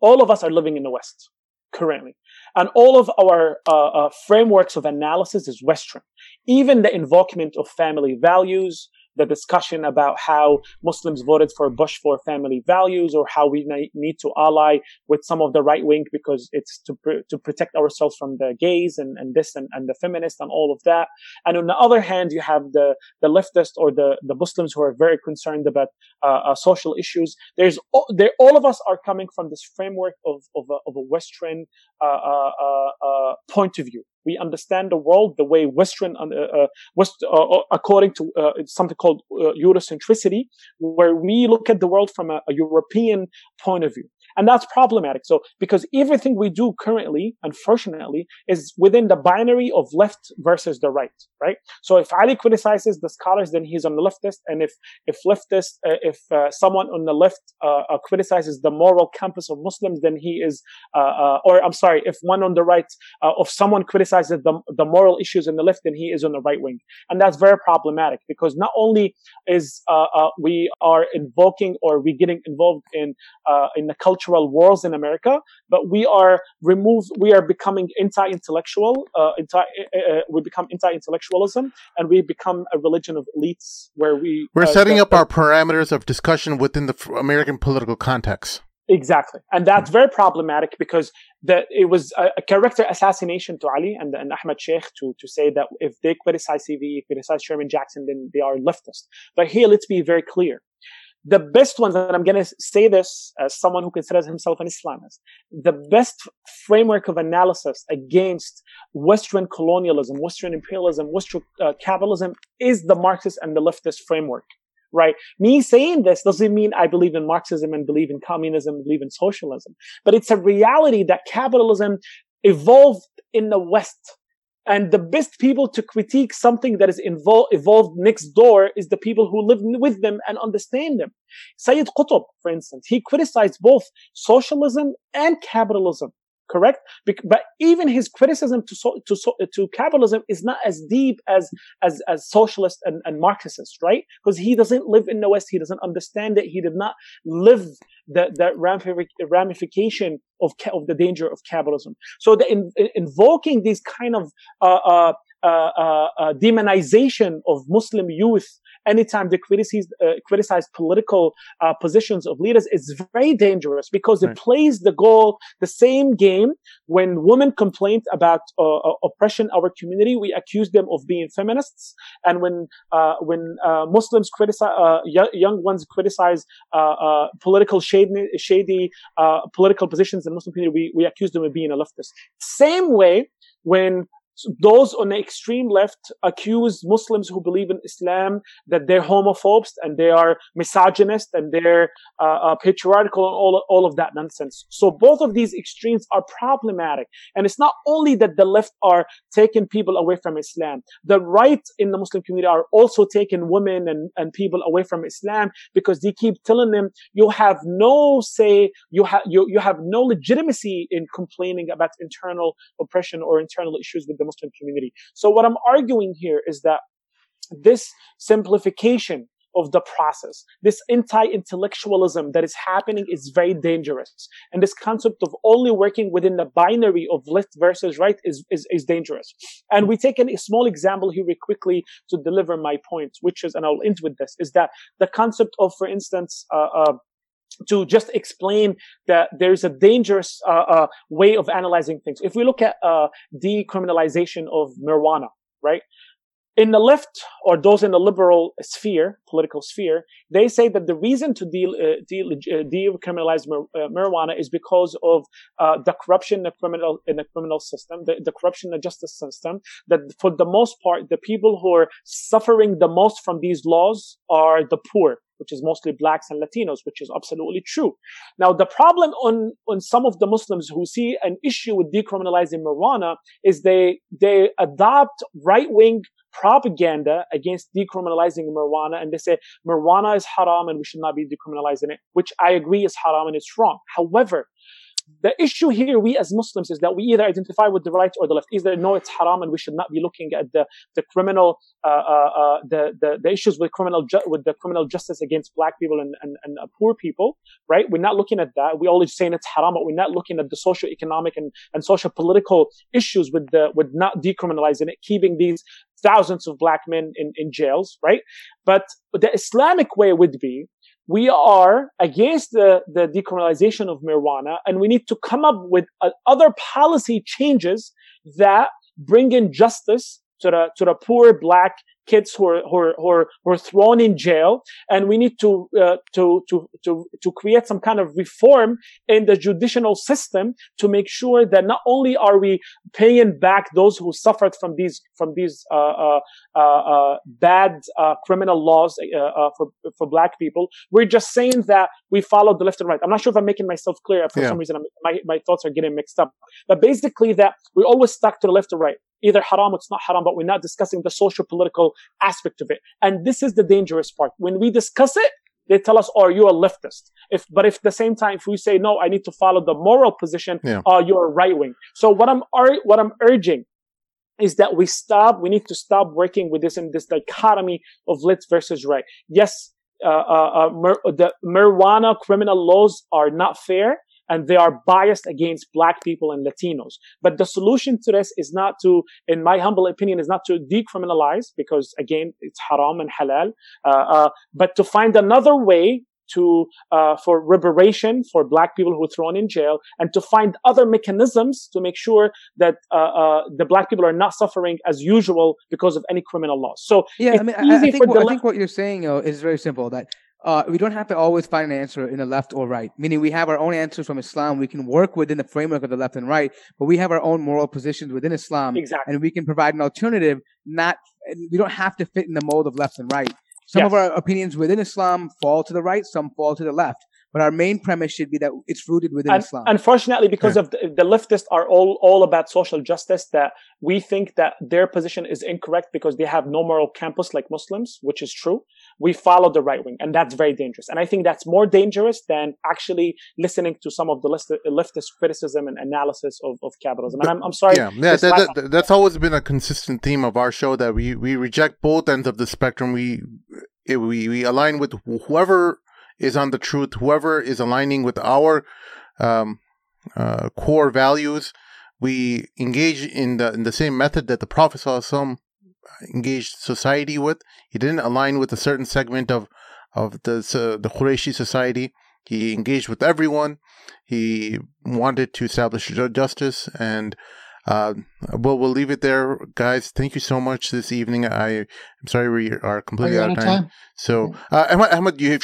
all of us are living in the West. currently. And all of our uh, uh, frameworks of analysis is Western. Even the invokement of family values, the discussion about how Muslims voted for Bush for family values or how we need to ally with some of the right wing because it's to, pr- to protect ourselves from the gays and, and this and, and the feminists and all of that. And on the other hand, you have the, the leftists or the, the Muslims who are very concerned about uh, uh, social issues. There's all, all of us are coming from this framework of, of, a, of a Western uh, uh, uh, uh point of view. We understand the world the way Western, uh, uh, West, uh, uh according to uh, something called uh, Eurocentricity, where we look at the world from a, a European point of view. And that's problematic. So, because everything we do currently, unfortunately, is within the binary of left versus the right, right? So if Ali criticizes the scholars, then he's on the leftist. And if, if leftist, uh, if uh, someone on the left uh, uh criticizes the moral compass of Muslims, then he is, uh, uh, or I'm sorry, if one on the right, if someone criticizes the, the moral issues in the left, then he is on the right wing. And that's very problematic because not only is, we are invoking or we getting involved in, in the culture cultural wars in America, but we are removed. We are becoming anti-intellectual. Uh, anti, uh, uh, we become anti-intellectualism, and we become a religion of elites where we we're uh, setting up our parameters of discussion within the American political context. Exactly, and that's very problematic because that it was a, a, character assassination to Ali and, and Ahmed Shaikh to to say that if they criticize CV, criticize Sherman Jackson, then they are leftist. But here, let's be very clear the best ones, and I'm going to say this as someone who considers himself an Islamist, the best framework of analysis against Western colonialism, Western imperialism, Western uh, capitalism is the Marxist and the leftist framework. Right? Me saying this doesn't mean I believe in Marxism and believe in communism, believe in socialism, but it's a reality that capitalism evolved in the West and the best people to critique something that is involved, evolved next door is the people who live with them and understand them. Sayyid Qutb, for instance, he criticized both socialism and capitalism correct? But even his criticism to so, to so, to capitalism is not as deep as as as socialist and, and Marxist, right? Because he doesn't live in the West, he doesn't understand it, he did not live the the ramification of of the danger of capitalism. So the in, in, invoking these kind of uh, uh, uh, uh, uh demonization of Muslim youth anytime they criticize, uh, criticize political uh, positions of leaders is very dangerous because it plays the goal, the same game. When women complain about uh, uh, oppression our community, we accuse them of being feminists. And when, uh, when uh, Muslims criticize, young ones criticize political shady, shady political positions in Muslim community, we, we accuse them of being a leftist. Same way, when those on the extreme left accuse Muslims who believe in Islam that they're homophobes and they are misogynist and they're uh, uh, patriarchal and all, all of that nonsense. So both of these extremes are problematic. And it's not only that the left are taking people away from Islam. The right in the Muslim community are also taking women and, and people away from Islam because they keep telling them you have no say, you have, you, you have no legitimacy in complaining about internal oppression or internal issues with the Muslim community. So what I'm arguing here is that this simplification of the process, this anti-intellectualism that is happening is very dangerous. And this concept of only working within the binary of left versus right is, is, is dangerous. And we take a small example here quickly to deliver my point, which is, and I'll end with this, is that the concept of, for instance, uh, uh, to just explain that there's a dangerous uh, uh, way of analyzing things. If we look at uh, decriminalization of marijuana, right? In the left or those in the liberal sphere, political sphere, they say that the reason to de- uh, de- uh, decriminalize mar- uh, marijuana is because of the corruption in the criminal in the criminal system, the, the corruption in the justice system. That for the most part, the people who are suffering the most from these laws are the poor which is mostly blacks and Latinos, which is absolutely true. Now, the problem on, on some of the Muslims who see an issue with decriminalizing marijuana is they, they adopt right-wing propaganda against decriminalizing marijuana and they say marijuana is haram and we should not be decriminalizing it, which I agree is haram and it's wrong. However, The issue here, we as Muslims, is that we either identify with the right or the left. Either no, it's haram, and we should not be looking at the the criminal, uh, uh, uh, the, the the issues with criminal ju- with the criminal justice against black people and and, and poor people, right? We're not looking at that. We're always saying it's haram, but we're not looking at the social, economic, and and social political issues with the with not decriminalizing it, keeping these thousands of black men in, in jails, right? But the Islamic way would be we are against the, the decriminalization of marijuana and we need to come up with uh, other policy changes that bring in justice to the, to the poor black kids who are, who are, who are, who are thrown in jail. And we need to, uh, to, to, to, to create some kind of reform in the judicial system to make sure that not only are we paying back those who suffered from these, from these, uh, uh, uh, uh bad, uh, criminal laws, for, for black people. We're just saying that we follow the left and right. I'm not sure if I'm making myself clear. For yeah. some reason, I'm, my, my thoughts are getting mixed up. But basically that we're always stuck to the left or right either haram or it's not haram, but we're not discussing the social political aspect of it. And this is the dangerous part. When we discuss it, they tell us, "Oh, you're a leftist." If, but if at the same time, if we say, "No, I need to follow the moral position," yeah. "Oh, you're a right wing." So what I'm what I'm urging is that we stop. We need to stop working with this in this dichotomy of left versus right. Yes, uh, uh, uh, the marijuana criminal laws are not fair, and they are biased against black people and Latinos. But the solution to this is not to, in my humble opinion, is not to decriminalize because again, it's haram and halal, uh, uh, but to find another way to uh, for reparation for black people who were thrown in jail and to find other mechanisms to make sure that uh, uh, the black people are not suffering as usual because of any criminal laws so yeah i mean I, I, think what, I think what you're saying know, is very simple that uh, we don't have to always find an answer in the left or right. Meaning, we have our own answers from Islam. We can work within the framework of the left and right, but we have our own moral positions within Islam, exactly. and we can provide an alternative. Not we don't have to fit in the mold of left and right. Some yes. of our opinions within Islam fall to the right, some fall to the left. But our main premise should be that it's rooted within and, Islam. Unfortunately, because yeah. of the, the, leftists are all, all about social justice, that we think that their position is incorrect because they have no moral campus like Muslims, which is true we follow the right wing, and that's very dangerous. And I think that's more dangerous than actually listening to some of the leftist criticism and analysis of, of capitalism. And I'm, I'm sorry. Yeah, yeah that, that, that's always been a consistent theme of our show that we, we reject both ends of the spectrum. We, we, we align with whoever is on the truth, whoever is aligning with our um, uh, core values. We engage in the in the same method that the Prophet engaged society with. He didn't align with a certain segment of of the uh, the Qurayshi society. He engaged with everyone. He wanted to establish justice, and uh, well, we'll leave it there, guys. Thank you so much this evening. I am sorry we are completely out of time. time. So, uh, Ahmad, Ahmad, you,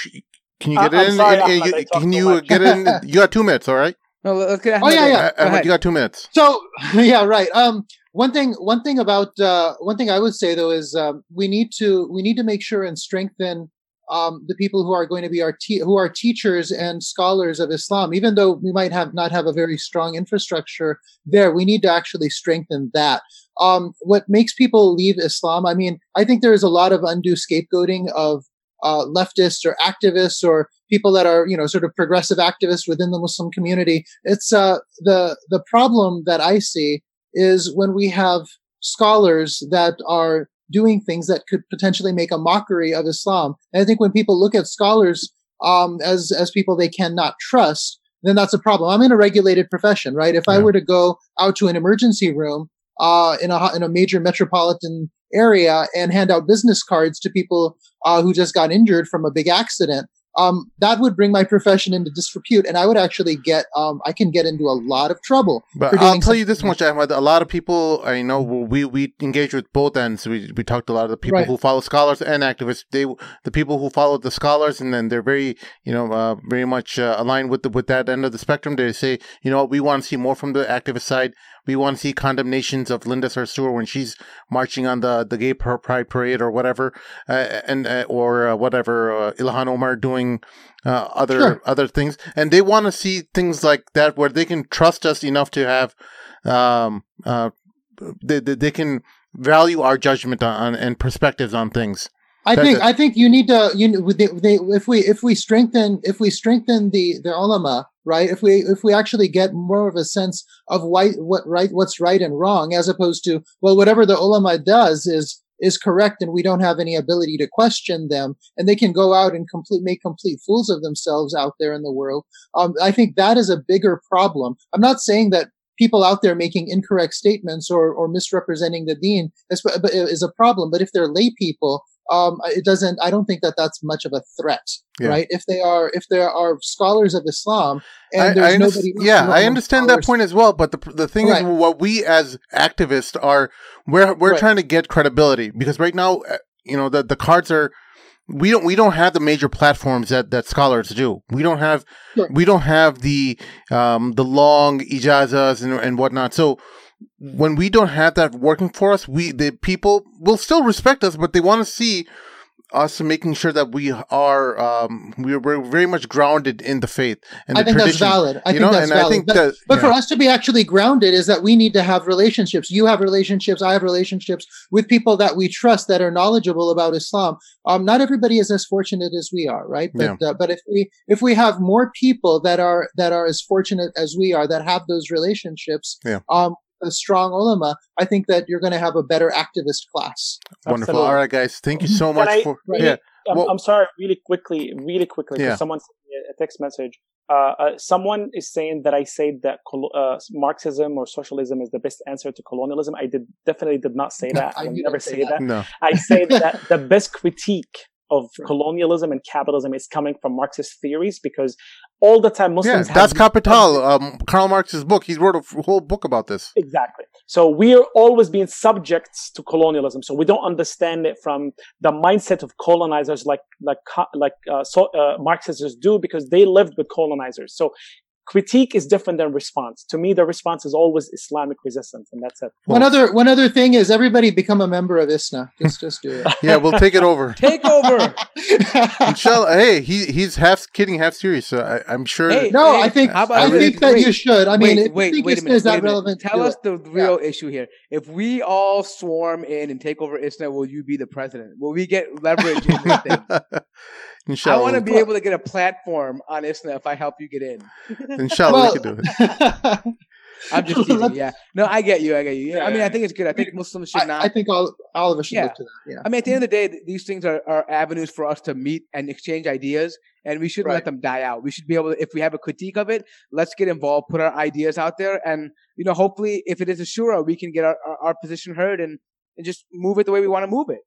can you get uh, in? Sorry, in, in, can you get in? You got two minutes, all right? No, let's get. Oh yeah, yeah. Ahmad, you got two minutes. So (laughs) yeah, right. Um, one thing one thing about uh, one thing i would say though is um, we need to we need to make sure and strengthen um, the people who are going to be our te- who are teachers and scholars of islam. Even though we might have not have a very strong infrastructure there we need to actually strengthen that. Um, what makes people leave islam i mean i think there is a lot of undue scapegoating of uh, leftists or activists or people that are you know sort of progressive activists within the muslim community. It's uh, the the problem that i see is when we have scholars that are doing things that could potentially make a mockery of Islam. And I think when people look at scholars um, as as people they cannot trust, then that's a problem. I'm in a regulated profession, right? If yeah. I were to go out to an emergency room uh, in a in a major metropolitan area and hand out business cards to people uh, who just got injured from a big accident, um, that would bring my profession into disrepute, and I would actually get, um, I can get into a lot of trouble. But I'll tell you this much, Ahmad. A lot of people, I know, we we engage with both ends. We we talked to a lot of the people right. who follow scholars and activists. They, the people who follow the scholars, and then they're very, you know, uh, very much uh, aligned with the, with that end of the spectrum. They say, you know, we want to see more from the activist side. We want to see condemnations of Linda Sarsour when she's marching on the, the gay pride parade or whatever, uh, and uh, or uh, whatever uh, Ilhan Omar doing uh, other sure. other things, and they want to see things like that where they can trust us enough to have, um, uh, they, they, they can value our judgment on and perspectives on things. I think I think you need to you know, they, they, if we if we strengthen if we strengthen the the ulama right? If we if we actually get more of a sense of why, what right what's right and wrong, as opposed to well, whatever the ulama does is is correct, and we don't have any ability to question them, and they can go out and complete make complete fools of themselves out there in the world. Um, I think that is a bigger problem. I'm not saying that people out there making incorrect statements or, or misrepresenting the deen is, is a problem. But if they're lay people, um, it doesn't. I don't think that that's much of a threat, yeah. right? If they are, if there are scholars of Islam, and I, there's I nobody, yeah, I understand scholars, that point as well. But the the thing Right. is, what we as activists are, we're we're Right. trying to get credibility because right now, uh, you know, the the cards are. We don't. We don't have the major platforms that, that scholars do. We don't have. Sure. We don't have the um, the long ijazas and and whatnot. So when we don't have that working for us, we the people will still respect us, but they want to see us making sure that we are um, we're, we're very much grounded in the faith and I think that's valid. I think know, that's and valid. I think but that but for yeah. us to be actually grounded is that we need to have relationships. You have relationships. I have relationships with people that we trust that are knowledgeable about Islam. Um, not everybody is as fortunate as we are, right? But uh, but if we if we have more people that are that are as fortunate as we are that have those relationships, Yeah. um, a strong ulama, I think that you're going to have a better activist class. wonderful. Absolutely. All right, guys, thank you so much I- for Right. yeah. I'm, Well- I'm sorry, really quickly, really quickly, because Yeah. someone sent me a text message. Uh, uh, someone is saying that I said that col- uh, Marxism or socialism is the best answer to colonialism. I did definitely did not say (laughs) that. I I, never say say that. that. No, I say (laughs) that the best critique of Right. colonialism and capitalism is coming from Marxist theories because all the time yeah, Muslims have that's Capital, um, Karl Marx's book. He wrote a f- whole book about this. Exactly. So we are always being subjects to colonialism. So we don't understand it from the mindset of colonizers, like like like uh, so, uh, Marxists do, because they lived with colonizers. So critique is different than response. To me, the response is always Islamic resistance, and that's it. one Well- other one other thing is everybody become a member of ISNA. Just just do it. (laughs) Yeah, we'll take it over. Take over. it. (laughs) Inshallah, hey, he he's half kidding, half serious. So I, I'm sure. Hey, No, hey, I think how about I this? think that Wait, you should. I mean, wait, wait, wait a minute. is that wait a minute. relevant, Tell us it. the real issue here. If we all swarm in and take over ISNA, will you be the president? Will we get leverage in this thing? (laughs) I want to be able to get a platform on ISNA if I help you get in. (laughs) Inshallah, Well- we can do it. (laughs) I'm just teasing. Yeah. No, I get you. I get you. Yeah. I mean, I think it's good. I think Muslims should I, not. I think all all of us should Yeah. look to that. Yeah. I mean, at the end of the day, these things are, are avenues for us to meet and exchange ideas, and we shouldn't Right. let them die out. We should be able to, if we have a critique of it, let's get involved, put our ideas out there, and you know, hopefully, if it is a shura, we can get our, our, our position heard and, and just move it the way we want to move it.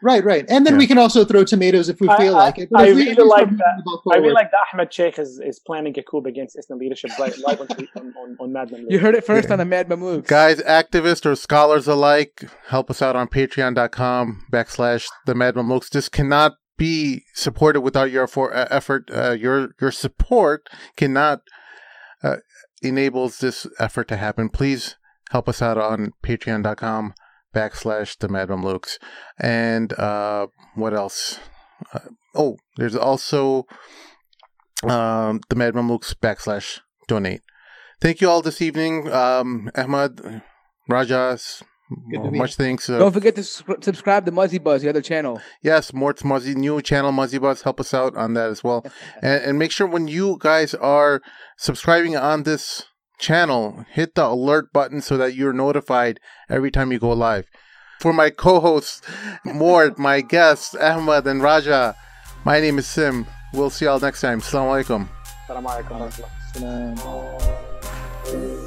Right, right. And then Yeah. we can also throw tomatoes if we feel I- like it. But I if we- really like that. moving the ball I really like that Ahmed Shaikh is, is planning a coup against Islam leadership right, live on, on, on, on Madman. You heard it first on the Mad Mamluks. Guys, activists or scholars alike, help us out on patreon.com backslash the Mad Mamluks. This cannot be supported without your for, uh, effort. Uh, your your support cannot uh, enables this effort to happen. Please help us out on patreon.com backslash the Mad Mamluks. And uh, what else? Uh, oh, there's also um, the Mad Mamluks backslash donate. Thank you all this evening. Um, Ahmad, Rajas, Good to be much thanks. Uh, Don't forget to s- subscribe to Muzzy Buzz, the other channel. yes, Mort's Muzzy, new channel Muzzy Buzz. Help us out on that as well. and, and make sure when you guys are subscribing on this channel, hit the alert button so that you're notified every time you go live. For my co-hosts, Mort, (laughs) my guests, Ahmad and Raja, my name is Sim. We'll see y'all next time. Assalamu alaikum. Assalamu alaikum wa rahmatullah. Salam.